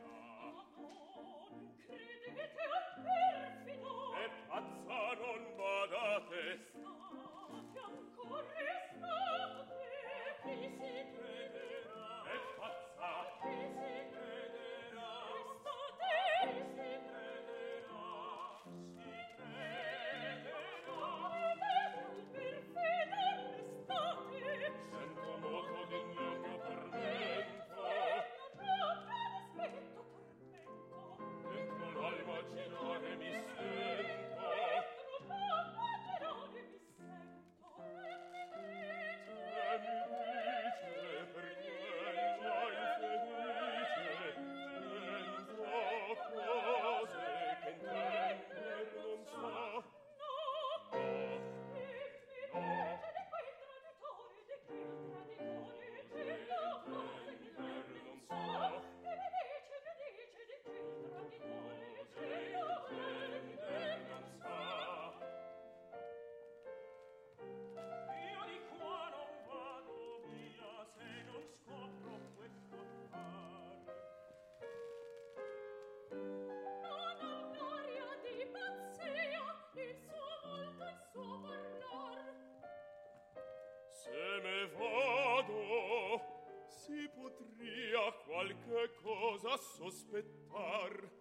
a sospettar.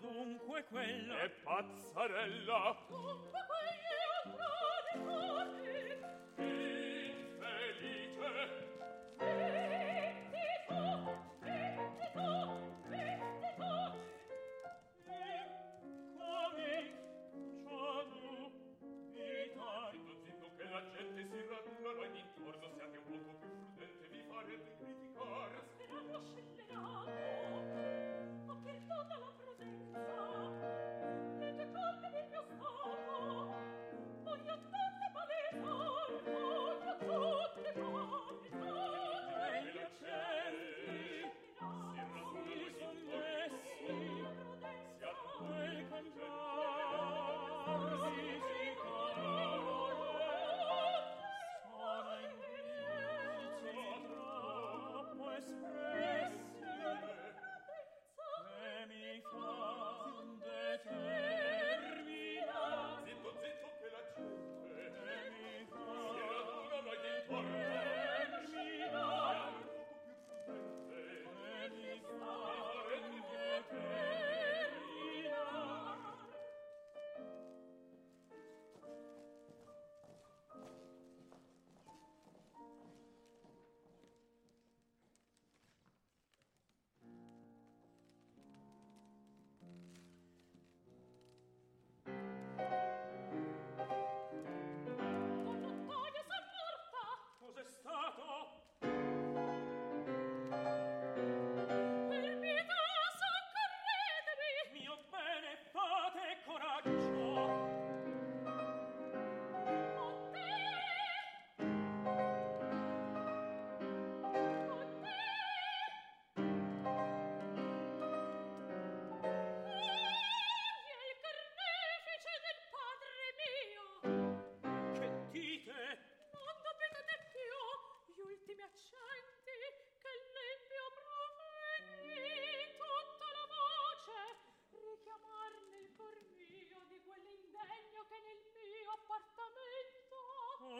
Dunque quella è pazzarella. Dunque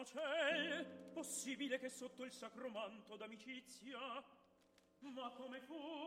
pace possibile che sotto il sacro manto d'amicizia. Ma come fu?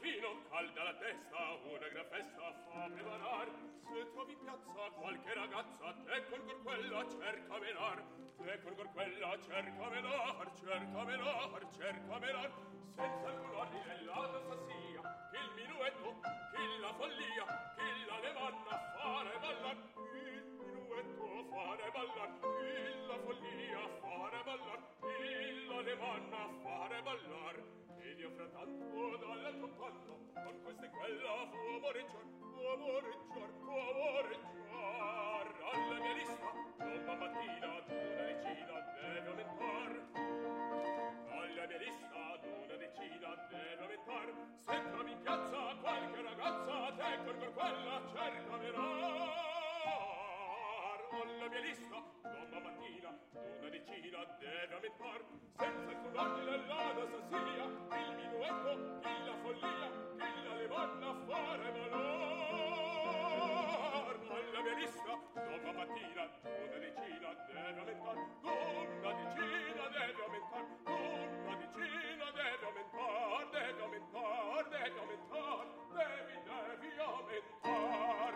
vino calda la testa una gran festa fa preparar. Se trovi piazza qualche ragazza te col gorquella cerca velar te col gorquella cerca velar cerca velar cerca velar senza alcun ordine la danza sia che il minuetto che la follia che la levanna fare ballar. Il minuetto fare ballar che la follia fare ballar che la levanna fare ballar. Virgilio frattanto dall'altro panno, con questa e quella fu amoreggiar, amoreggiar, amoreggiar. Alla mia lista, tomba mattina, d'una decina deve aumentar. Alla mia lista, d'una decina deve aumentar. Se trovi in piazza qualche ragazza, te col cor quella cerca verrà alla mia lista domma mattina una decina deve aumentar senza scusarmi la sansia il minuetto chi la follia Chi la levanna fare valor. Alla mia lista domma mattina una decina deve aumentar una decina deve aumentar una decina deve aumentar deve aumentar deve aumentar devi devi aumentar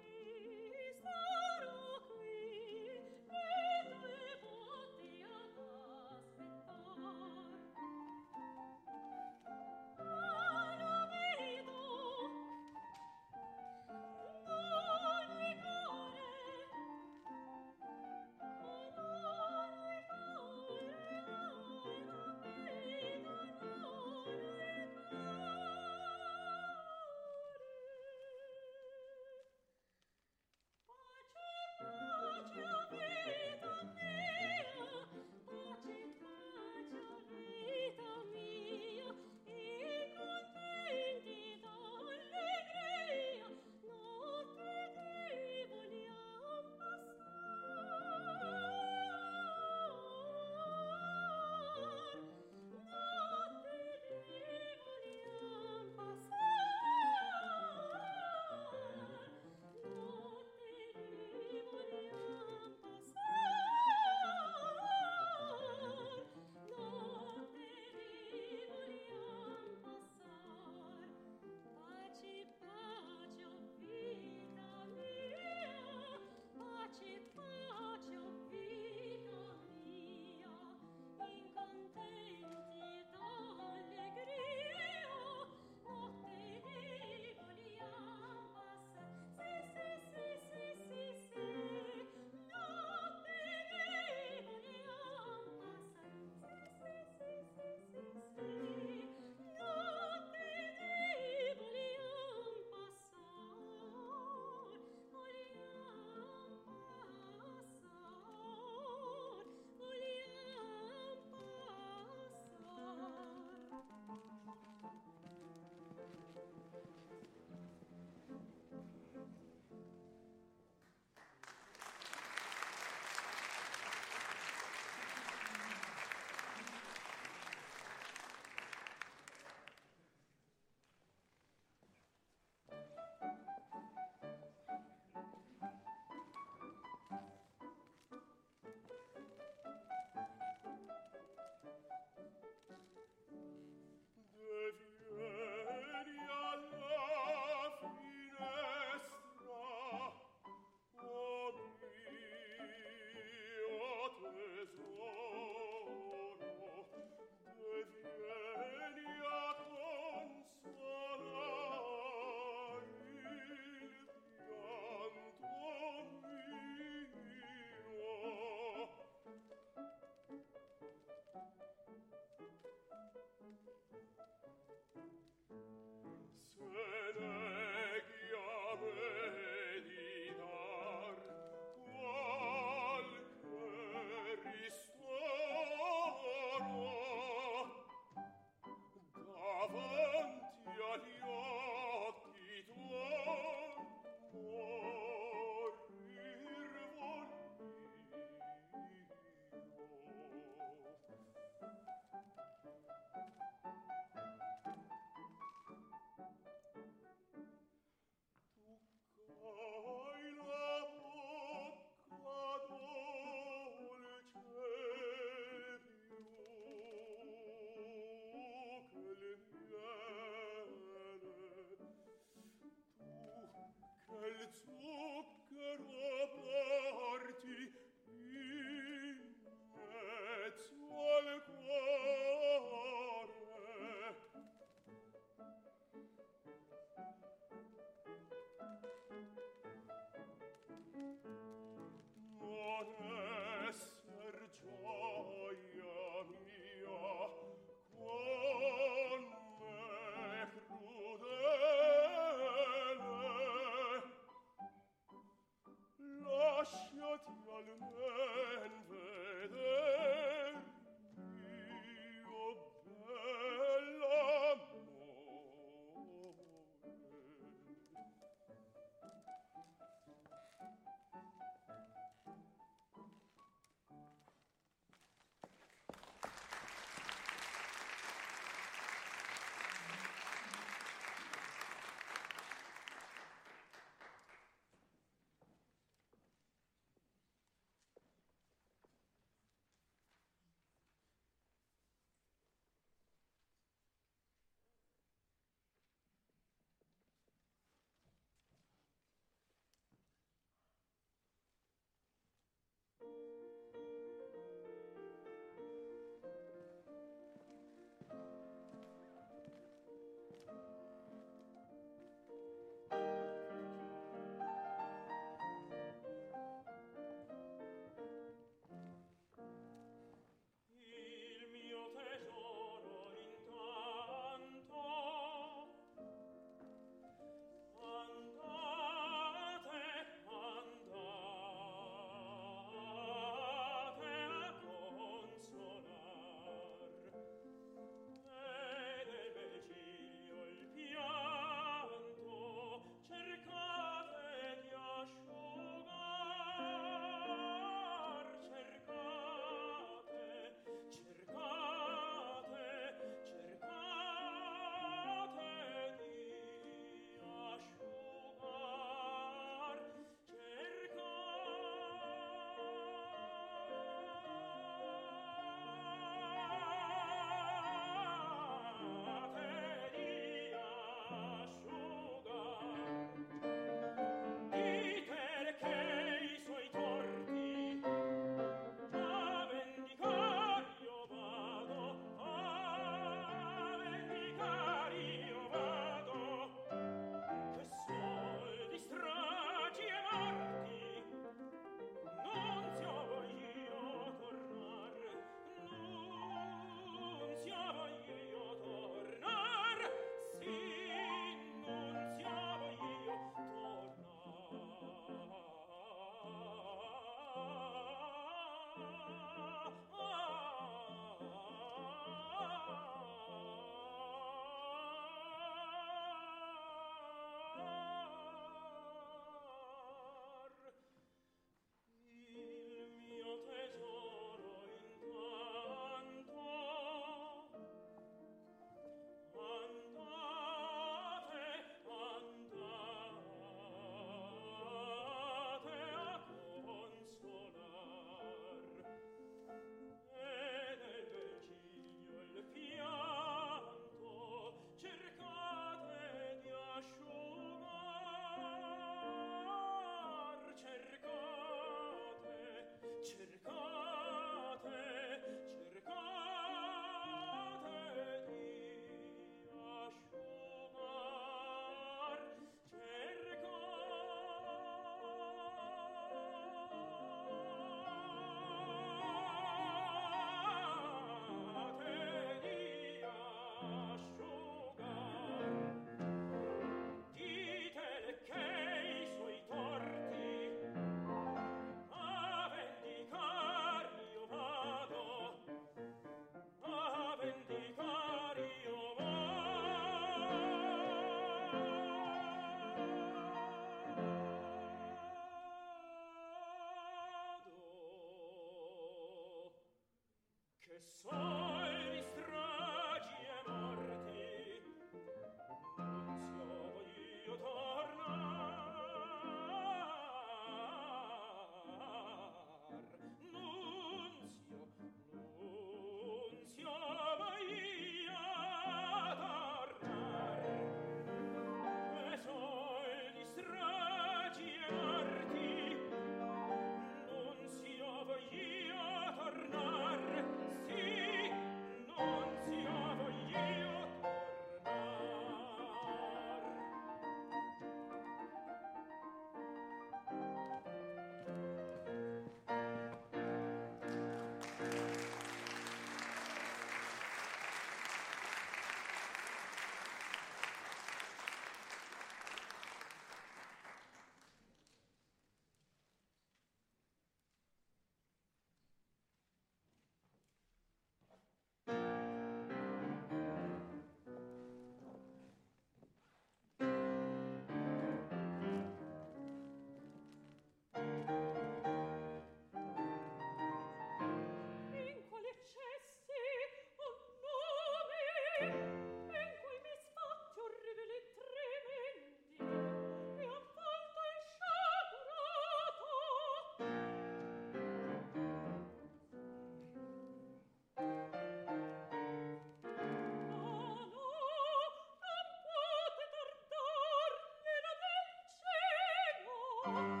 Bye.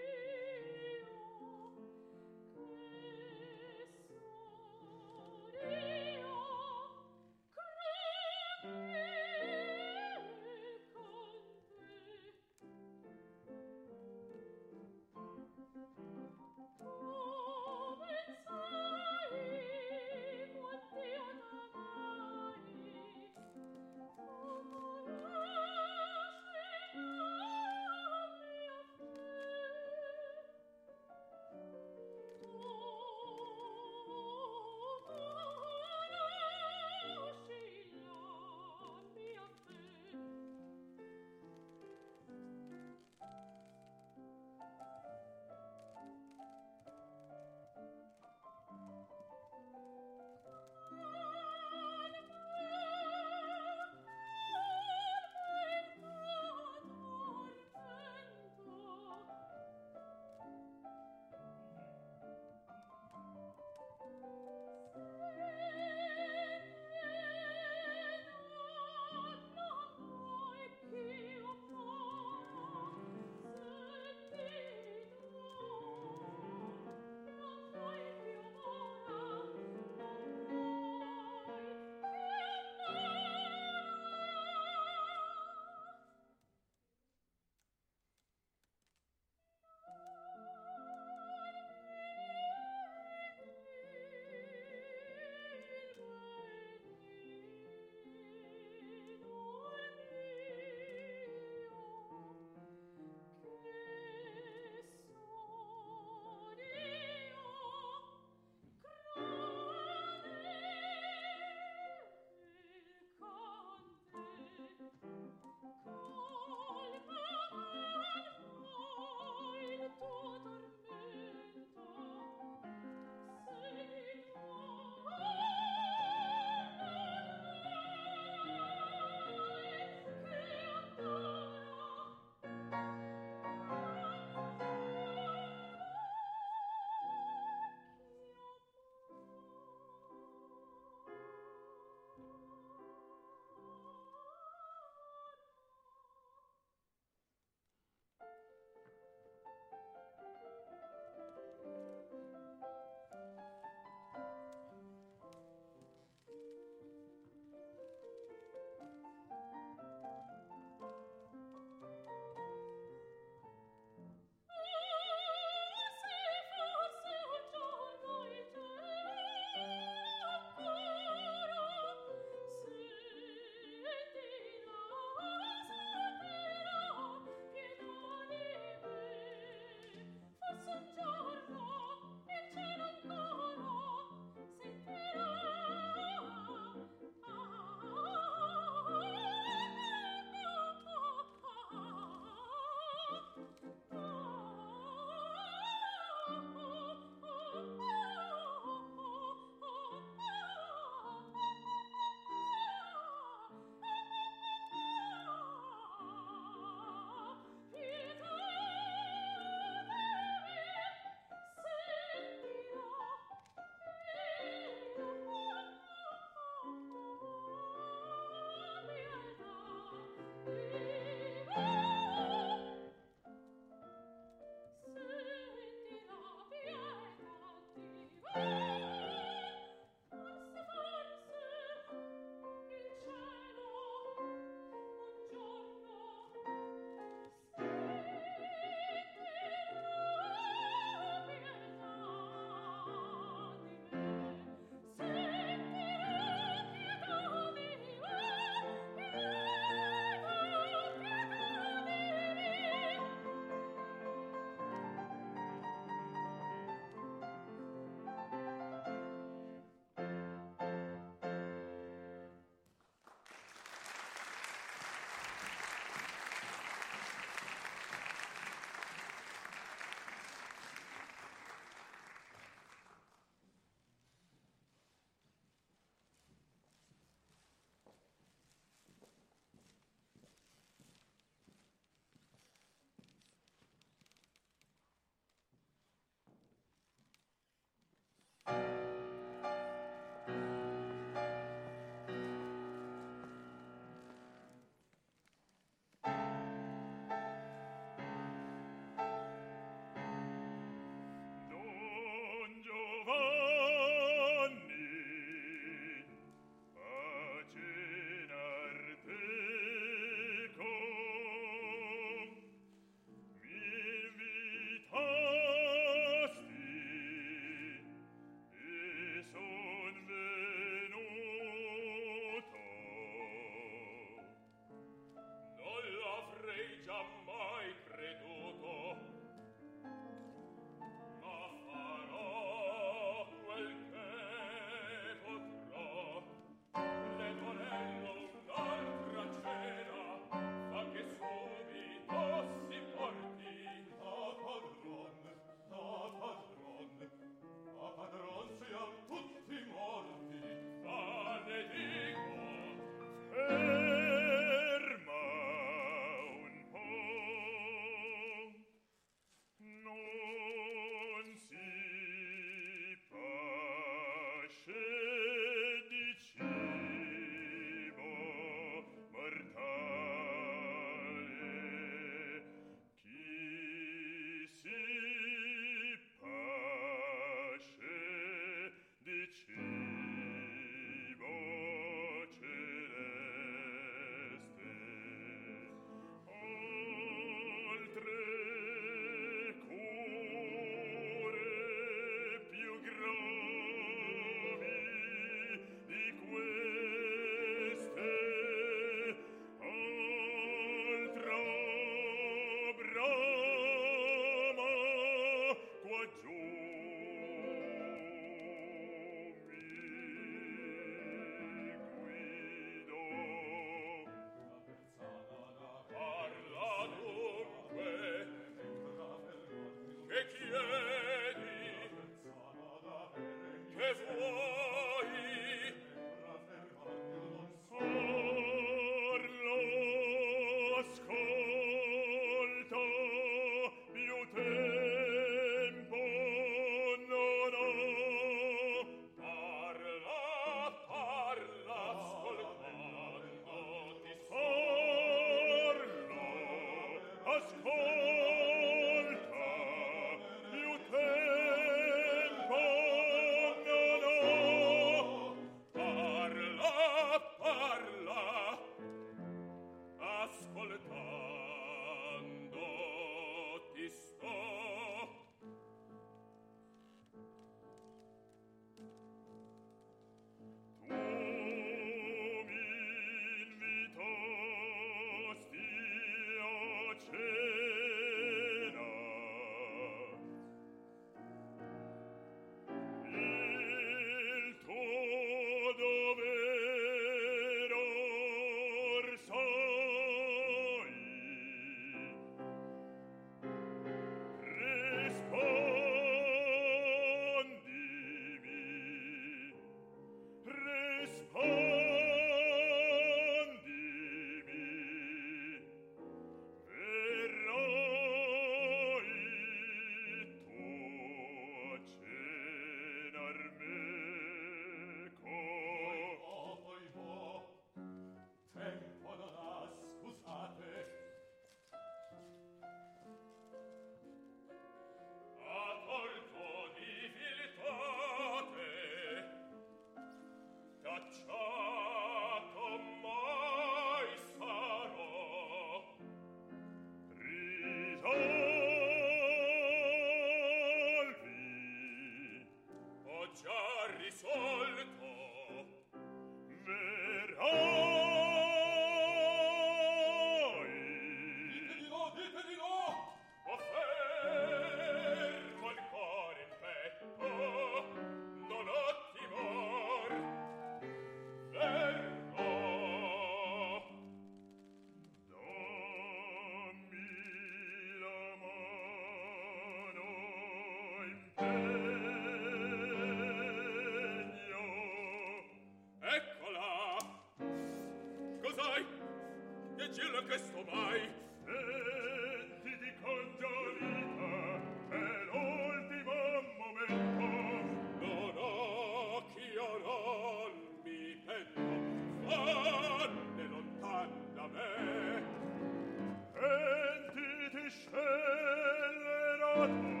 Lord.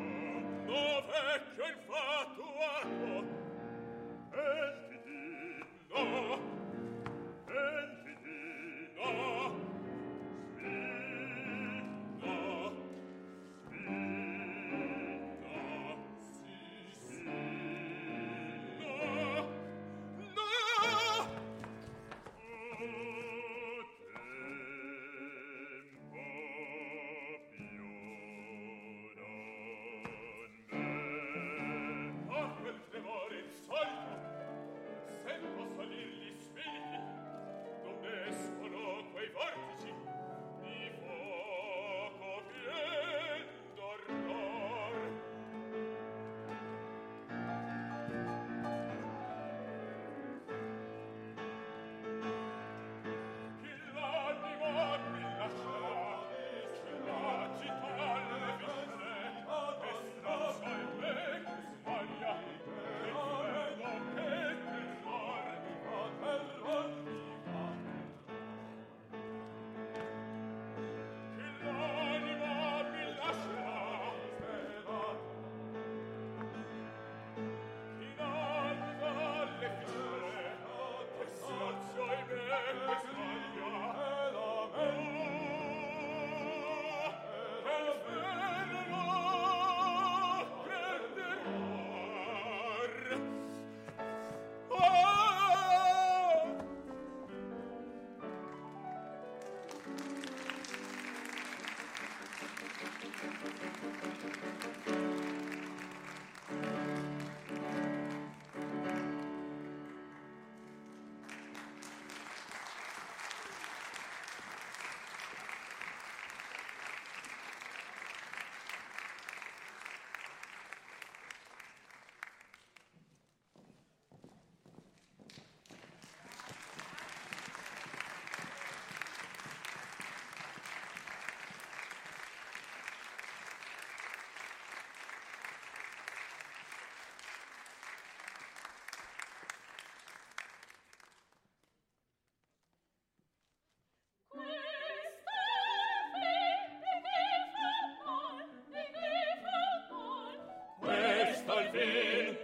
salvé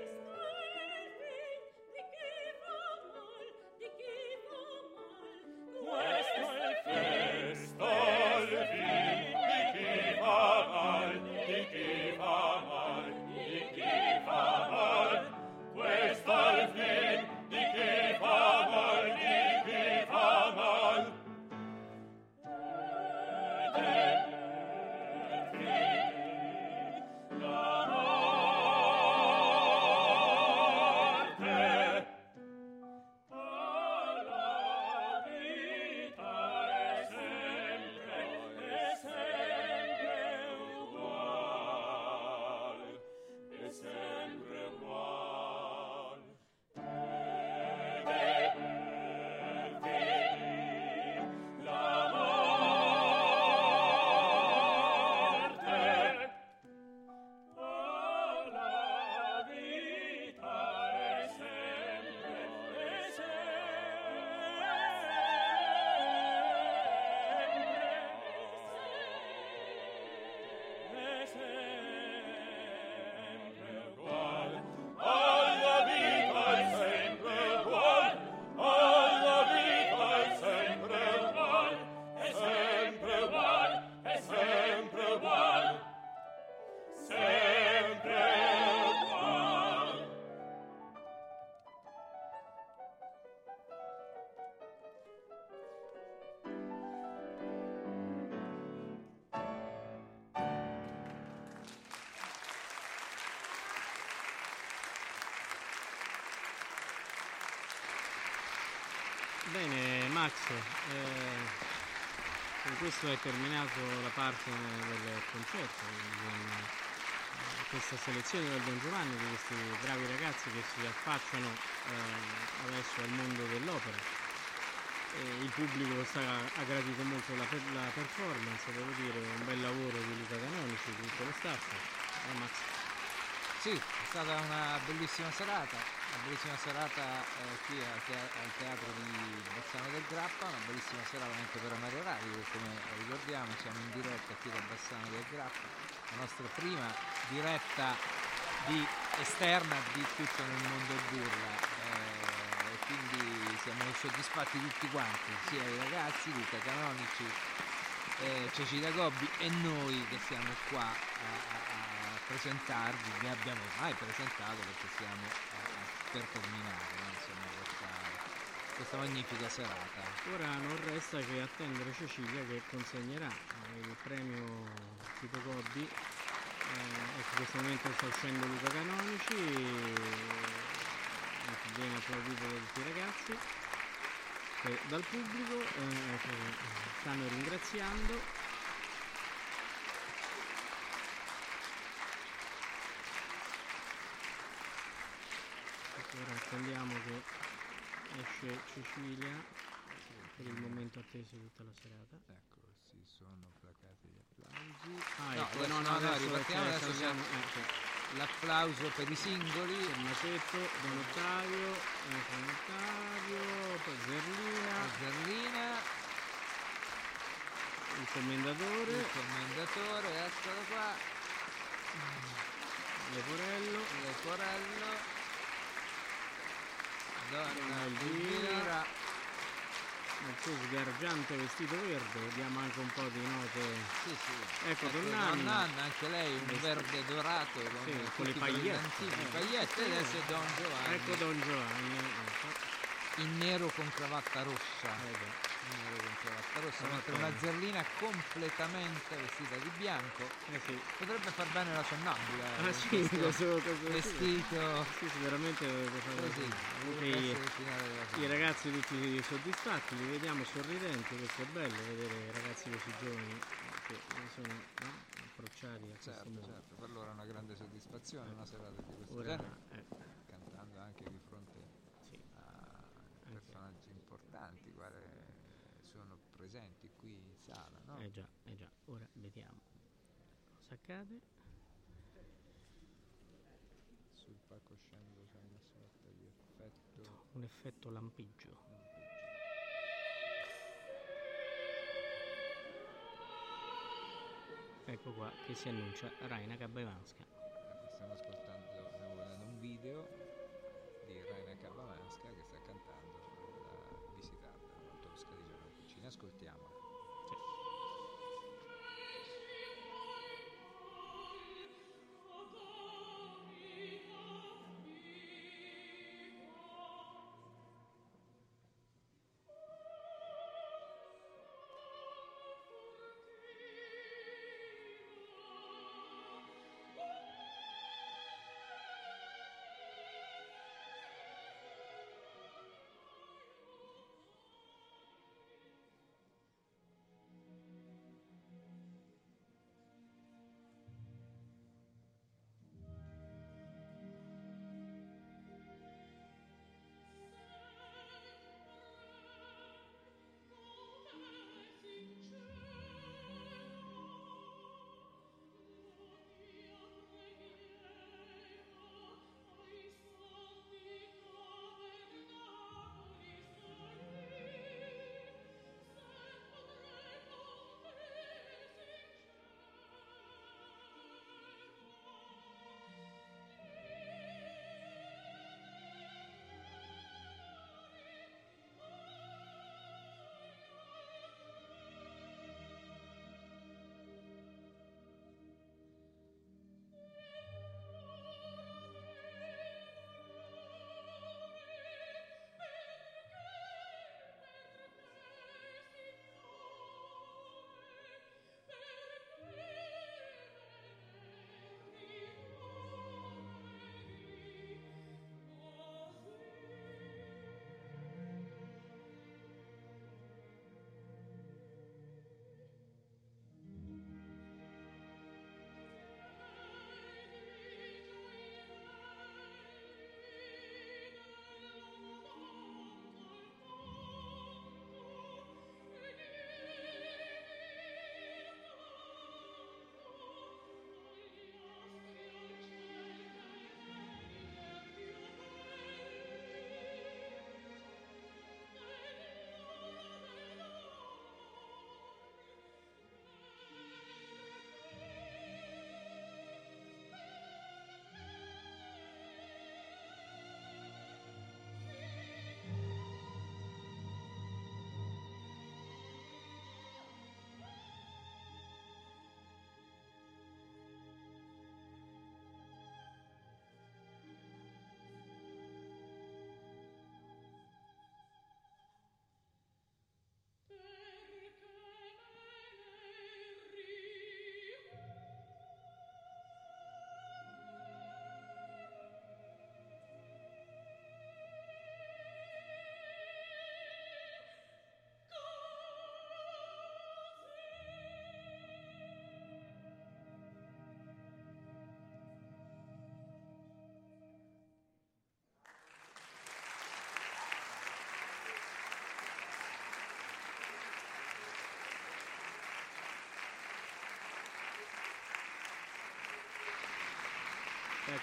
Eh, con questo è terminato la parte del concerto, con eh, questa selezione del Don Giovanni, di questi bravi ragazzi che si affacciano eh, adesso al mondo dell'opera. E il pubblico sta, ha gradito molto la, la, performance, devo dire, un bel lavoro di Luca Canonici, di tutto lo staff. Eh, Max. Sì, è stata una bellissima serata bellissima serata eh, qui al, tea- al teatro di Bassano del Grappa, una bellissima serata anche per Mario che come ricordiamo siamo in diretta qui da Bassano del Grappa, la nostra prima diretta di esterna di tutto nel mondo burla. eh, e quindi siamo soddisfatti tutti quanti, sia i ragazzi, Luca Canonici, eh, Cecilia Gobbi e noi che siamo qua a, a- a presentarvi, vi abbiamo mai presentato perché siamo a- per terminare? Insomma, questa, questa magnifica serata. Ora non resta che attendere Cecilia che consegnerà il premio Tito Gobbi. Eh, in questo momento sta uscendo Luca Canonici, viene applaudito da tutti i ragazzi, e dal pubblico eh, stanno ringraziando. Ora attendiamo che esce Cecilia per il momento atteso tutta la serata. Ecco, si sono placati gli applausi. Ah, no, ecco, no, no, no, ripartiamo, adesso c'è eh, c'è. l'applauso per i singoli. C'è Masetto, Don Ottavio, eh, Don Ottavio, poi Zerlina, Zerlina, il commendatore, il commendatore, eccolo qua, Leporello, Leporello, Donna Elvira, nel suo sgargiante vestito verde, diamo anche un po' di note. sì, sì. Ecco, Ecco, Donna Anna. Anche lei un Vesti- verde dorato con, Sì, con le i pagliette. Eh, pagliette, adesso è Don Giovanni, Ecco Don Giovanni. Ecco. in nero con cravatta rossa. Eh rossa, mentre una zerlina completamente vestita di bianco Eh sì. potrebbe far bene la sonnambula. eh, Ah sì, questo questo, questo vestito Sì, sì, veramente così. Potrebbe i- ragazzi tutti soddisfatti, li vediamo sorridenti, questo è bello vedere ragazzi così giovani che sono no, approcciati a questo Certo, modo. certo, per loro è una grande soddisfazione una serata di questo Ora, genere, ecco, cantando anche di fronte sì, a personaggi importanti, quale sono presenti qui in sala, no? eh già, eh già, ora vediamo cosa accade. Sul palcoscenico c'è una sorta di effetto Un effetto lampeggio. Ecco qua che si annuncia Raina Kabaivanska. Eh, Stiamo ascoltando, stiamo vedendo un video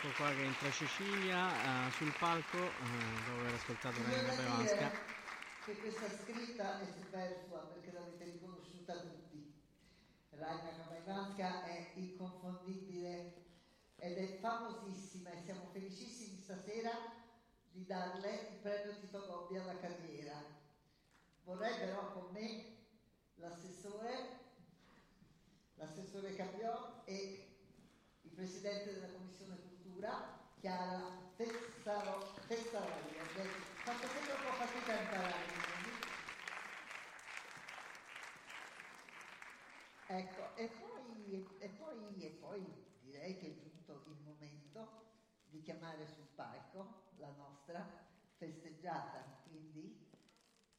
ecco qua che entra Cecilia eh, sul palco eh, dopo aver ascoltato dire Capavanska. che questa scritta è superflua perché l'avete riconosciuta tutti. Raina Capaivanska è inconfondibile ed è famosissima e siamo felicissimi stasera di darle il premio Tito Gobbi alla carriera. Vorrei però con me l'assessore, l'assessore Capiò e il presidente della Commissione Cultura, Chiara Tessaro, Tessarolli. Faccio sempre un po' fatica a imparare. Ecco, e poi, e, poi, e poi direi che è giunto il momento di chiamare sul palco la nostra festeggiata, quindi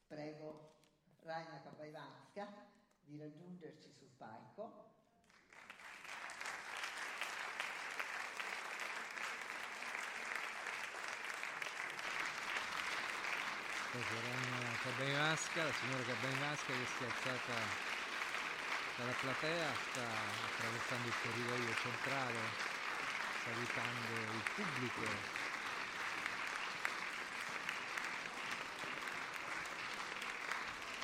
prego Raina Capaivanska di raggiungerci sul palco. Caterina Cabaimasca, la signora Cabaimasca che si è alzata dalla platea, sta attraversando il corridoio centrale, salutando il pubblico.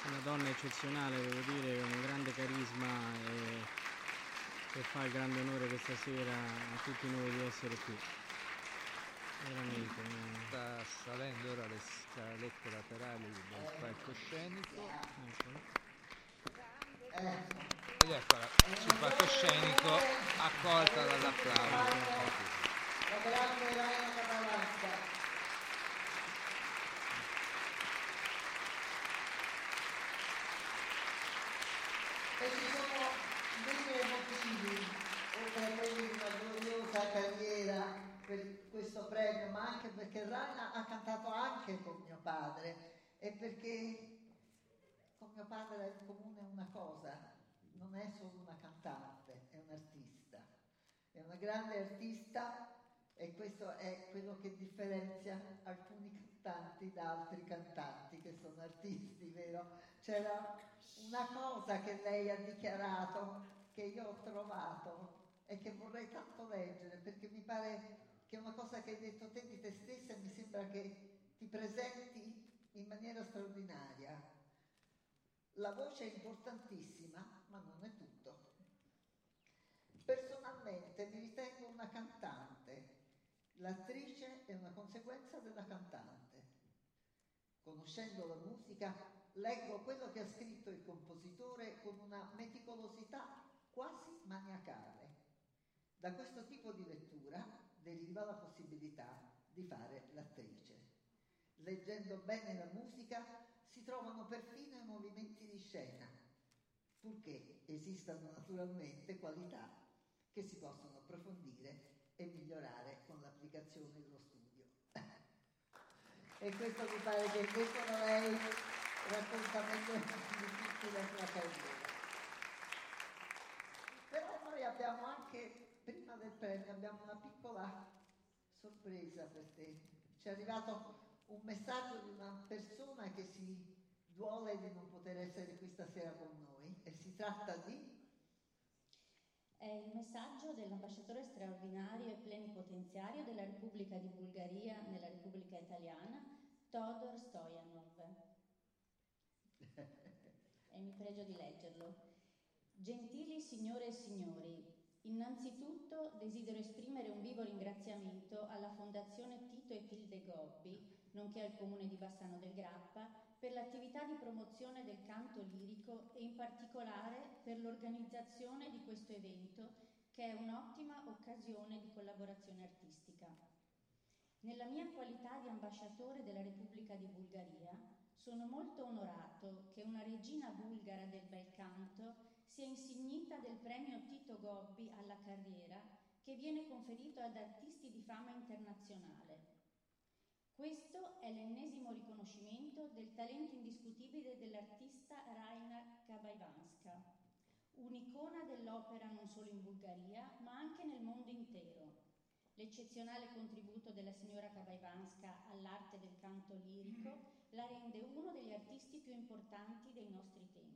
Una donna eccezionale, devo dire, con un grande carisma e che fa il grande onore questa sera a tutti noi di essere qui. Veramente. Sta salendo ora le scalette laterali del palcoscenico ecco. ed eccola sul palcoscenico accolta dall'applauso. E ci sono mille motivi, oltre a quelli di una gloriosa carriera per questo premio, ma anche perché Raina ha cantato anche con mio padre e perché con mio padre ha in comune una cosa, non è solo una cantante, è un'artista. È una grande artista e questo è quello che differenzia alcuni cantanti da altri cantanti che sono artisti, vero? C'era una cosa che lei ha dichiarato che io ho trovato e che vorrei tanto leggere perché mi pare che è una cosa che hai detto te di te stessa e mi sembra che ti presenti in maniera straordinaria. La voce è importantissima, ma non è tutto. Personalmente mi ritengo una cantante, l'attrice è una conseguenza della cantante. Conoscendo la musica, leggo quello che ha scritto il compositore con una meticolosità quasi maniacale. Da questo tipo di lettura deriva la possibilità di fare l'attrice. Leggendo bene la musica si trovano perfino i movimenti di scena, purché esistano naturalmente qualità che si possono approfondire e migliorare con l'applicazione dello studio. e questo mi pare che invece lei racconta meglio di tutti la sua carriera. Però noi abbiamo anche, prima del premio, abbiamo una piccola sorpresa per te. Ci è arrivato un messaggio di una persona che si duole di non poter essere qui stasera con noi e si tratta di È il messaggio dell'ambasciatore straordinario e plenipotenziario della Repubblica di Bulgaria nella Repubblica Italiana, Todor Stojanov. E mi pregio di leggerlo. Gentili signore e signori, innanzitutto desidero esprimere un vivo ringraziamento alla Fondazione Tito e Tilde Gobbi, nonché al Comune di Bassano del Grappa, per l'attività di promozione del canto lirico e in particolare per l'organizzazione di questo evento che è un'ottima occasione di collaborazione artistica. Nella mia qualità di ambasciatore della Repubblica di Bulgaria sono molto onorato che una regina bulgara del bel canto sia insignita del premio Tito Gobbi alla carriera che viene conferito ad artisti di fama internazionale. Questo è l'ennesimo riconoscimento del talento indiscutibile dell'artista Raina Kabaivanska, un'icona dell'opera non solo in Bulgaria, ma anche nel mondo intero. L'eccezionale contributo della signora Kabaivanska all'arte del canto lirico la rende uno degli artisti più importanti dei nostri tempi.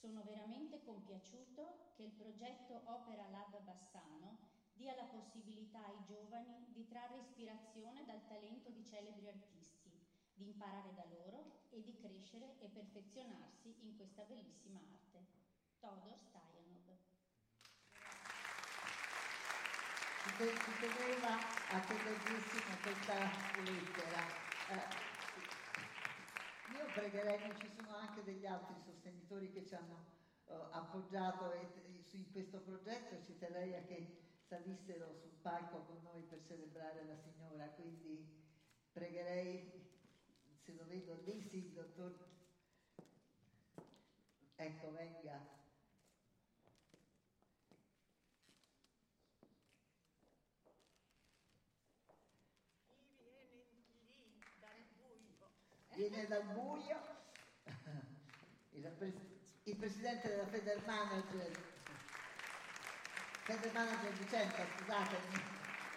Sono veramente compiaciuto che il progetto Opera Lab Bassano dia la possibilità ai giovani di trarre ispirazione dal talento di celebri artisti, di imparare da loro e di crescere e perfezionarsi in questa bellissima arte. Todor Stojanov. Ci te- ci teneva a questa lettera. Eh, io pregherei, ci sono anche degli altri sostenitori che ci hanno eh, appoggiato in questo progetto e ci terrei a che salissero sul palco con noi per celebrare la signora, quindi pregherei, se lo vedo lì, sì, il dottor... Ecco, venga. Viene dal buio il, rappres- il presidente della Feder Manager, Feder Manager Vicenza, scusatemi,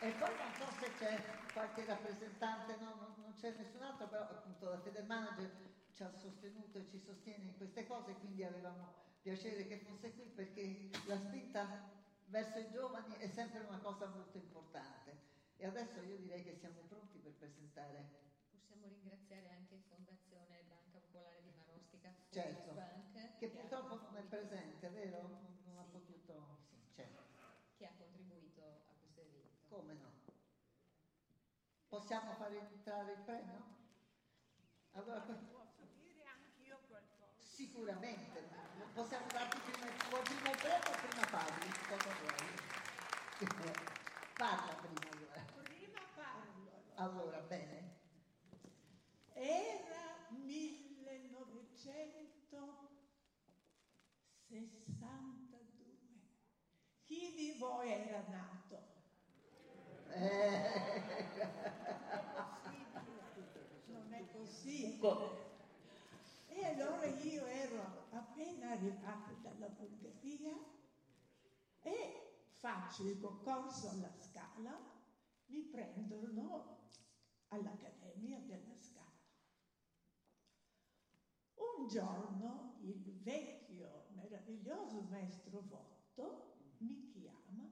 e poi non so se c'è qualche rappresentante, no, non, non c'è nessun altro, però appunto la Feder Manager ci ha sostenuto e ci sostiene in queste cose, quindi avevamo piacere che fosse qui perché la spinta verso i giovani è sempre una cosa molto importante. E adesso io direi che siamo pronti per presentare Possiamo ringraziare anche Fondazione Banca Popolare di Marostica, Certo, Bank, che purtroppo non è presente, vero? Non, non ha Sì. potuto, sì, certo. che ha contribuito a questo evento. Come no? Possiamo fare entrare il premio? Allora, Posso dire anch'io qualcosa? sicuramente, possiamo darti prima, prima il premio o prima parli? Cosa vuoi? Parla prima allora. Prima parlo. Allora, bene. Voi era nato? Eh, Non è possibile. E allora io ero appena arrivata dalla Bulgaria e faccio il concorso alla Scala, mi prendono all'Accademia della Scala. Un giorno il vecchio meraviglioso maestro Votto mi chiama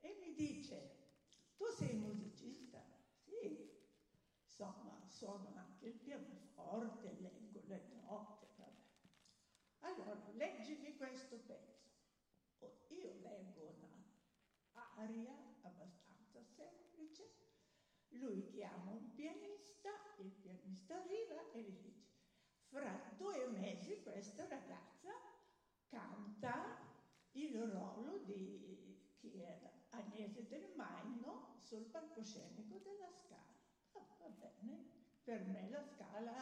e mi dice, tu sei musicista? Sì, insomma, suono anche il pianoforte, leggo le note, vabbè. Allora, leggimi questo pezzo. Oh, Io leggo una aria abbastanza semplice, lui chiama un pianista, il pianista arriva e gli dice, fra due mesi questa ragazza canta il ruolo di chi era Agnese del Maino sul palcoscenico della Scala. Ah, va bene, per me la Scala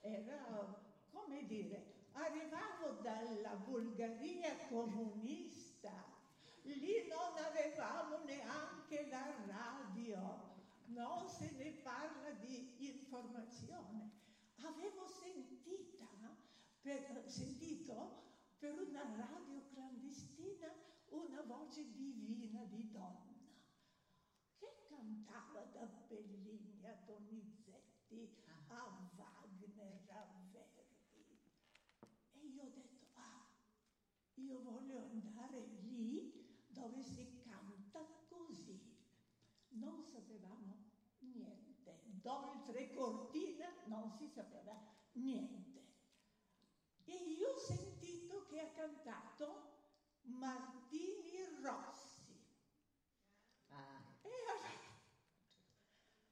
era, come dire, arrivavo dalla Bulgaria comunista, lì non avevamo neanche la radio, non se ne parla di informazione. Avevo sentita per- sentito per una radio clandestina una voce divina di donna che cantava da Bellini a Donizetti a Wagner a Verdi. E io ho detto, ah, io voglio andare lì dove si canta così. Non sapevamo niente. D'oltre cortina non si sapeva niente. E io ho sentito che ha cantato Martini Rossi. Ah, E allora-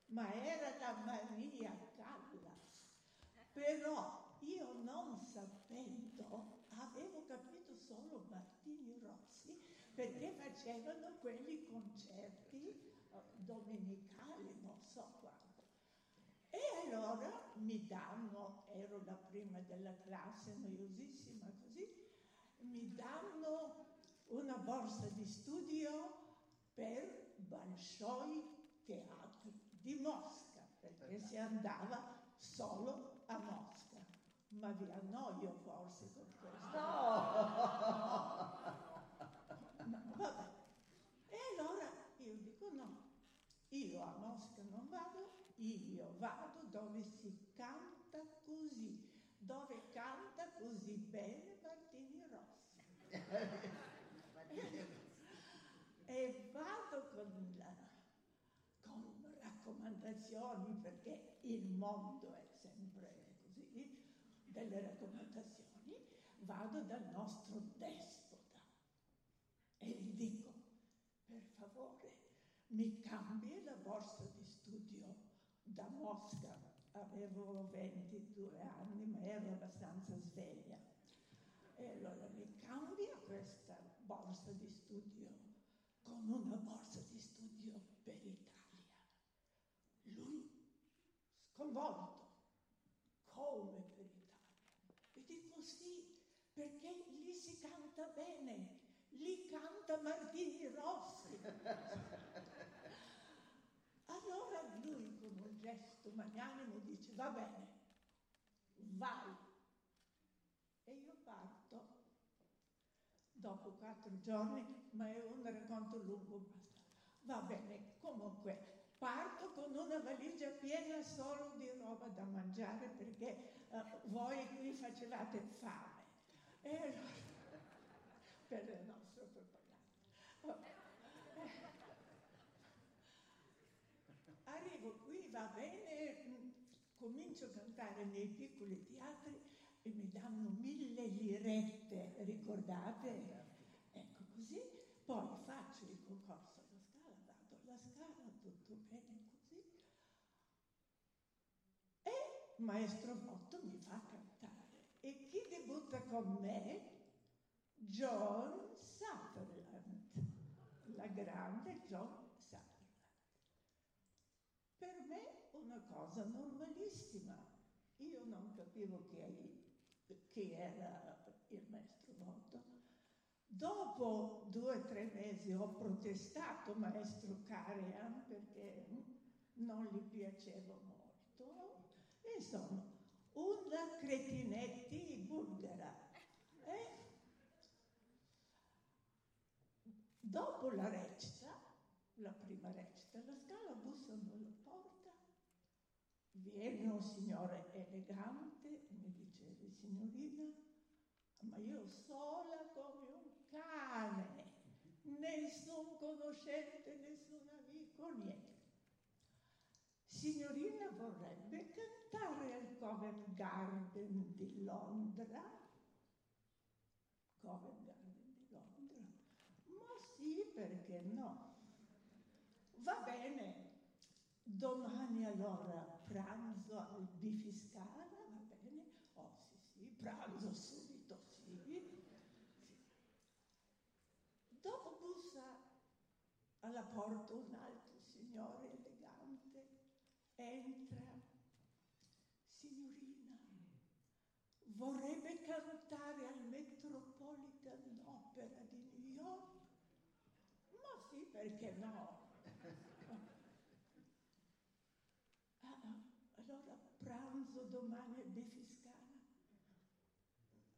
ma era la Maria Callas. Però io non sapendo, avevo capito solo Martini Rossi perché facevano quelli concerti eh, domenicali, non so quando. E allora mi danno, ero la prima della classe, noiosissima così, mi danno una borsa di studio per Bolshoi Teatro di Mosca, perché si andava solo a Mosca. Ma vi annoio forse con questo. Ma vado dove si canta così, dove canta così bene Martini Rossi. e vado con, la, con raccomandazioni, perché il mondo è sempre così, delle raccomandazioni, vado dal nostro despota e gli dico, per favore, mi Avevo 22 anni, ma ero abbastanza sveglia. E allora mi cambia questa borsa di studio con una borsa di studio per Italia. Lui sconvolto, come per Italia? E dico sì, perché lì si canta bene, lì canta Martini Rossi. Allora lui con un gesto magnanimo dice va bene, vai. E io parto dopo quattro giorni, ma è un racconto lungo, basta. Va bene, comunque parto con una valigia piena solo di roba da mangiare perché uh, voi qui facevate fame. E allora, per il nostro propaganda. Arrivo qui, va bene, mm, cantare nei piccoli teatri e mi danno mille lirette, ricordate? Ecco così, poi faccio il concorso alla scala, vado alla scala, tutto bene così. E maestro Botto mi fa cantare. E chi debutta con me? John Sutherland, la grande John Sutherland. Per me una cosa normalissima. Capivo chi, chi era il maestro Botto. Dopo due o tre mesi ho protestato maestro Carian perché non gli piacevo molto. Insomma, una cretinetti bulgara. Eh? Dopo la recita, la prima recita, la scala bussano alla porta, viene un signore elegante e mi dice, signorina, ma io sola come un cane, nessun conoscente, nessun amico, niente. Signorina vorrebbe cantare al Covent Garden di Londra. Covent Garden di Londra? Ma sì, perché no? Va bene, domani allora pranzo al Bifiscala, va bene? Oh sì, sì, pranzo subito, sì. sì. Dopo bussa porta un altro signore elegante, entra, signorina, vorrebbe cantare al Metropolitan Opera di New York? Ma sì, perché no? Ah, ah, allora pranzo domani a Defiscana.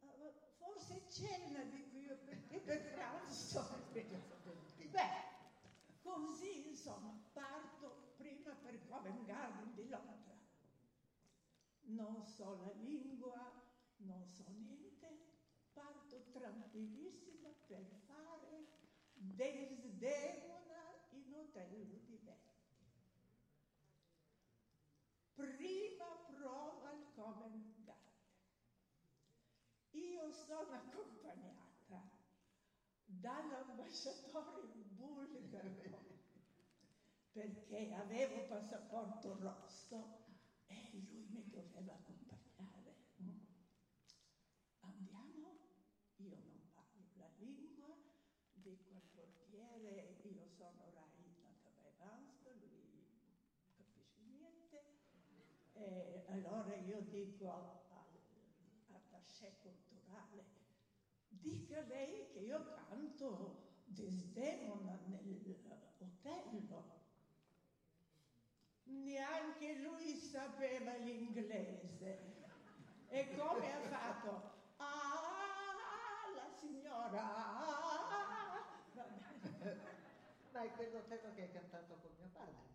Ah, forse cena di qui perché per pranzo. Beh, così insomma parto prima per Covent Garden di Londra. Non so la lingua, non so niente, parto tranquillissima per fare Desdemona in Otello di Verdi. Prima prova al Covent Garden. Io sono accompagnata dall'ambasciatore bulgaro perché avevo passaporto rosso doveva accompagnare. Andiamo, io non parlo la lingua, dico al portiere, io sono Raina Cabavanska, lui non capisce niente. E allora io dico all'attaché culturale, dica lei che io canto Desdemona nell'Otello. Neanche lui sapeva l'inglese. E come ha fatto? Ah, la signora! Ah, Ma è quell'Otello che hai cantato con mio padre.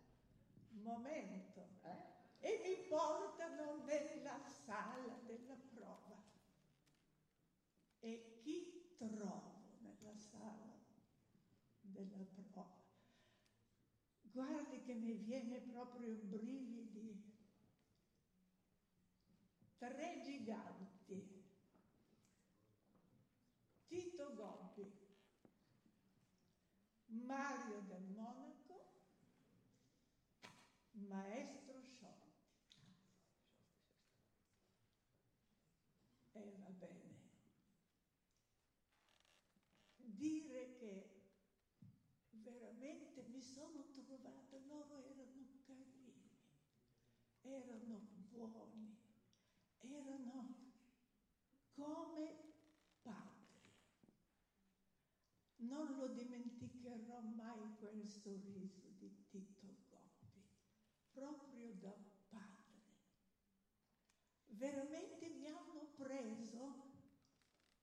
Momento. Eh? E mi portano nella sala della prova. E chi trovo nella sala della prova? Guardi che mi viene proprio brividi. Tre giganti. Tito Gobbi, Mario del Monaco, Maestro Sciolti. E va bene. Dire che veramente mi sono trovata, loro erano carini, erano buoni, erano come padri. Non lo dimenticherò mai quel sorriso di Tito Gobbi, proprio da padre. Veramente mi hanno preso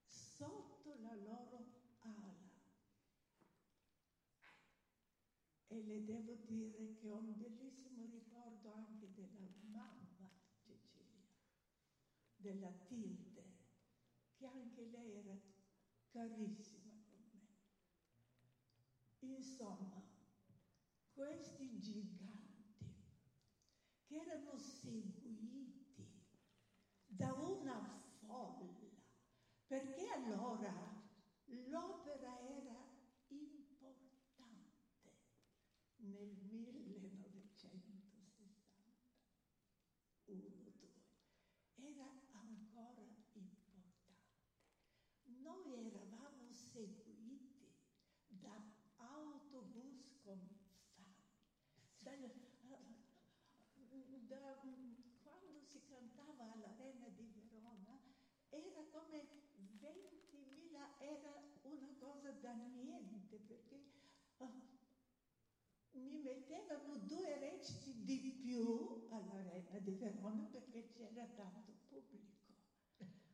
sotto la loro ala. E le devo dire che ho un bellissimo ricordo anche della mamma Cecilia, della Tilde, che anche lei era carissima con me. Insomma, questi giganti che erano seguiti da una folla, perché allora l'opera era importante nel 1960, 1, 2, era ancora importante. Noi eravamo seguiti da autobus con fan, da, da, quando si cantava all'Arena di Verona era come 20.000, era una cosa da niente perché oh, mi mettevano due reciti di più all'Arena di Verona perché c'era tanto pubblico.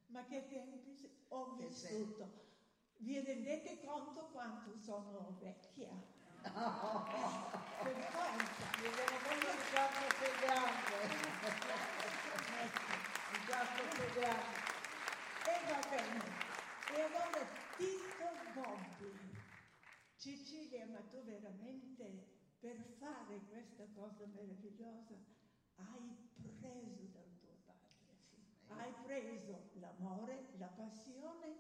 Ma che tempi ho vissuto! Vi rendete conto quanto sono vecchia? per forza, mi devo proprio già seguendo. già seguendo. E va bene. E allora Tito Gobbi, Cecilia, ma tu veramente per fare questa cosa meravigliosa hai preso dal tuo padre, hai preso l'amore, la passione,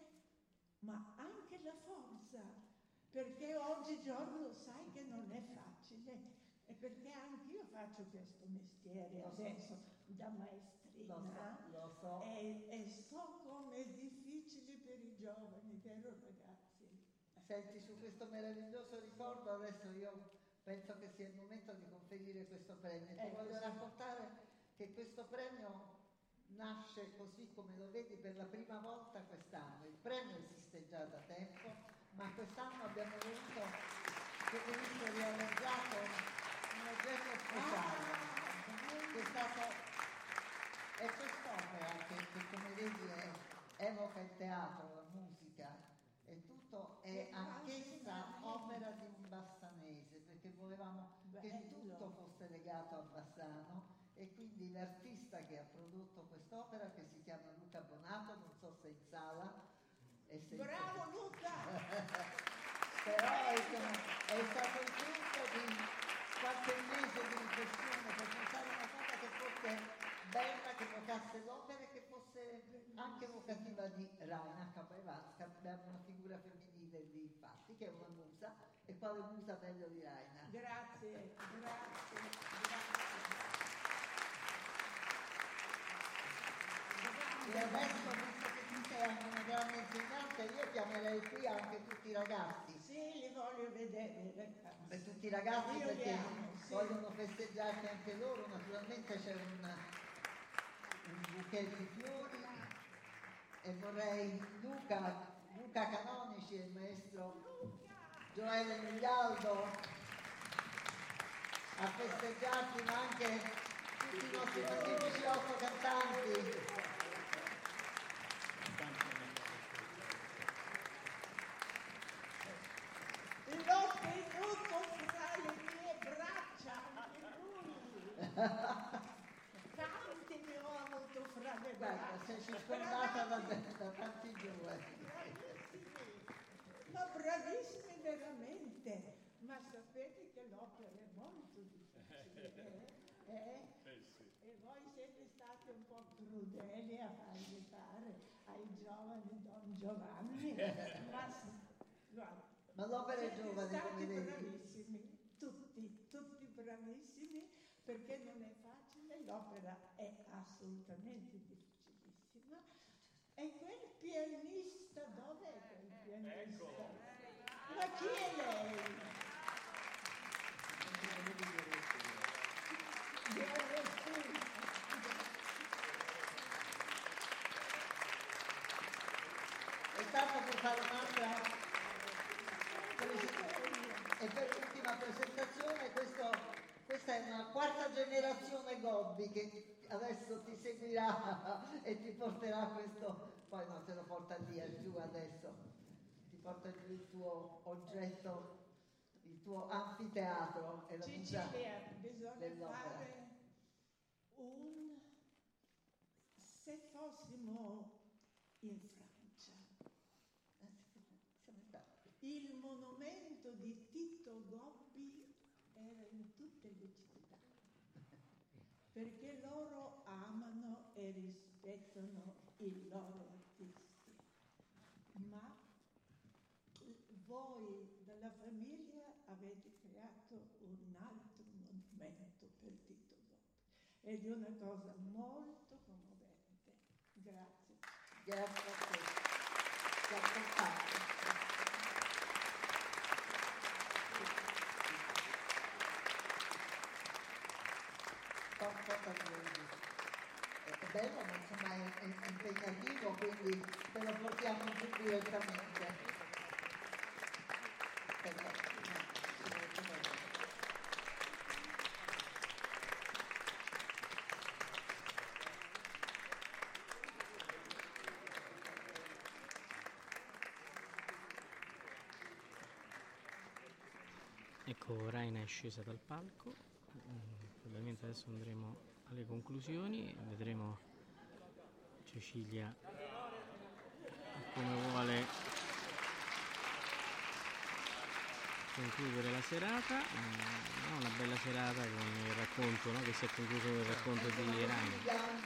ma anche la forza, perché oggigiorno sai che non è facile e perché anch'io faccio questo mestiere Lo so. adesso da maestrina Lo so, lo so. E, e so come è difficile per i giovani? Senti, su questo meraviglioso ricordo adesso io penso che sia il momento di conferire questo premio. Ti Ecco, voglio sì. raccontare che questo premio nasce così come lo vedi per la prima volta quest'anno. Il premio esiste già da tempo, ma quest'anno abbiamo voluto che venisse realizzato un oggetto speciale. Che è stato è quest'opera che, che come vedi è- evoca il teatro, la musica e tutto è anch'essa opera di un bassanese perché volevamo che tutto fosse legato a Bassano e quindi l'artista che ha prodotto quest'opera che si chiama Luca Bonato, non so se è in sala. è Bravo Luca! però è, è stato il frutto di qualche mese di riflessione per pensare a una cosa che fosse bella, che evocasse l'opera e che fosse anche evocativa di Raina Capaevanska. Abbiamo una figura femminile lì, infatti, che è una musa, e quale musa meglio di Raina? Grazie, grazie, grazie. E adesso, visto che tu sei anche una grande insegnante, io chiamerei qui anche tutti i ragazzi. Sì, li voglio vedere, ragazzi. Per tutti i ragazzi Io perché amo, sì. vogliono festeggiarti anche loro, naturalmente c'è un, un bouquet di fiori e vorrei Luca Canonici e il maestro Gioele Miglialdo a festeggiarti ma anche tutti i nostri magnifici otto cantanti. L'ho tenuto fra le mie braccia, anche lui. Tanti ne ho avuto fra le Guarda, braccia. sei circondata da, da tanti giovani. Ma bravissimi veramente. Ma sapete che l'opera è molto crudeli a fargli fare ai giovani Don Giovanni, ma, guarda, Ma l'opera è giovane, stati come vedi. bravissimi, tutti, tutti bravissimi, perché non è facile, l'opera è assolutamente difficilissima. E quel pianista, dov'è quel pianista? Ma chi è lei? Viene su. È fare un'altra e per l'ultima presentazione questo- questa è una quarta generazione Gobbi che adesso ti seguirà e ti porterà questo, poi no, te lo porta via giù adesso, ti porta giù il tuo oggetto, il tuo anfiteatro e la Cecilia, bisogna dell'opera. fare un... Se fossimo in Francia, il monumento di Tito Gobbi era in tutte le città, perché loro amano e rispettano i loro artisti. Ma voi della famiglia avete creato un altro monumento per Tito Gobbi ed è una cosa molto commovente. Grazie. Grazie a te. Ti ha portato. Po- poca gente. È bello, ma insomma è, è impegnativo, quindi te lo portiamo giù direttamente. Ecco, Raina è scesa dal palco, mm, ovviamente adesso andremo alle conclusioni, vedremo Cecilia come vuole concludere la serata, Mm, no, una bella serata con il racconto no, che si è concluso con il racconto di ieri abbiamo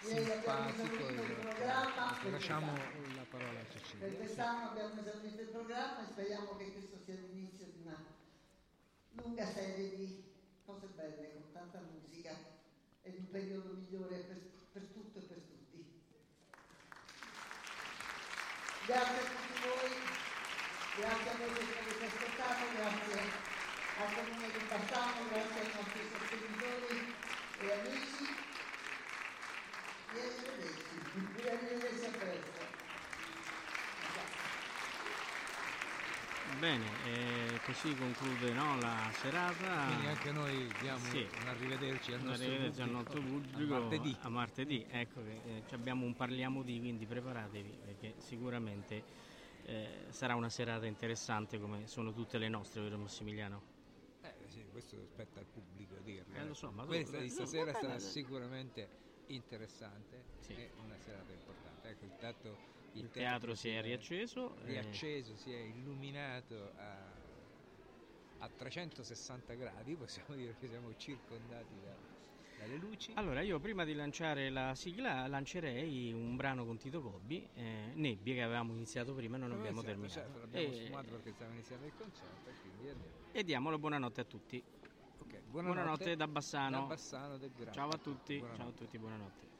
simpatico e- programma. per Lasciamo la parola a Per Cecilia. quest'anno abbiamo esaurito il programma e speriamo che questo sia l'inizio di una lunga serie di cose belle con tanta musica e un periodo migliore per, per per tutti. Grazie a tutti voi, grazie a voi che ci avete ascoltato, grazie al Comune di Bassano, grazie ai nostri sostenitori e amici e arrivederci, e arrivederci a presto. Bene, eh, così conclude no, la serata. Quindi anche noi diamo Sì. un arrivederci al nostro arrivederci al pubblico, nostro pubblico a martedì. a martedì. Ecco che eh, ci abbiamo un parliamo di, quindi preparatevi perché sicuramente eh, sarà una serata interessante come sono tutte le nostre, vero Massimiliano? Eh, sì, questo spetta al pubblico dirlo. Eh, lo so, ma tu- Questa di stasera sarà sicuramente interessante Sì. e una serata importante. Ecco, intanto Il teatro si è riacceso, eh. riacceso, si è illuminato a, a 360 gradi, possiamo dire che siamo circondati da- dalle luci. Allora, io prima di lanciare la sigla lancerei un brano con Tito Gobbi, eh, Nebbie, che avevamo iniziato prima e non abbiamo Certo, terminato. certo, l'abbiamo E- sfumato perché stava iniziando il concerto e quindi andiamo. E diamo la buonanotte a tutti. Ok, Buonanotte, da Bassano. da Bassano del. Ciao a tutti, Buonanotte. ciao a tutti, buonanotte.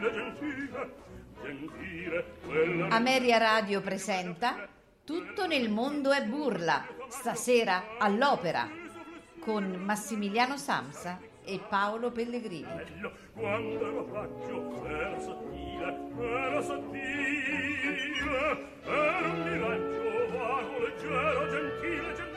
gentile, gentile, gentile. Quella... Ameria Radio presenta Tutto nel mondo è burla, stasera all'opera, con Massimiliano Samsa e Paolo Pellegrini. Bello, quando era faccio, era sottile, era sottile, era un miraggio vago, leggero, gentile, gentile.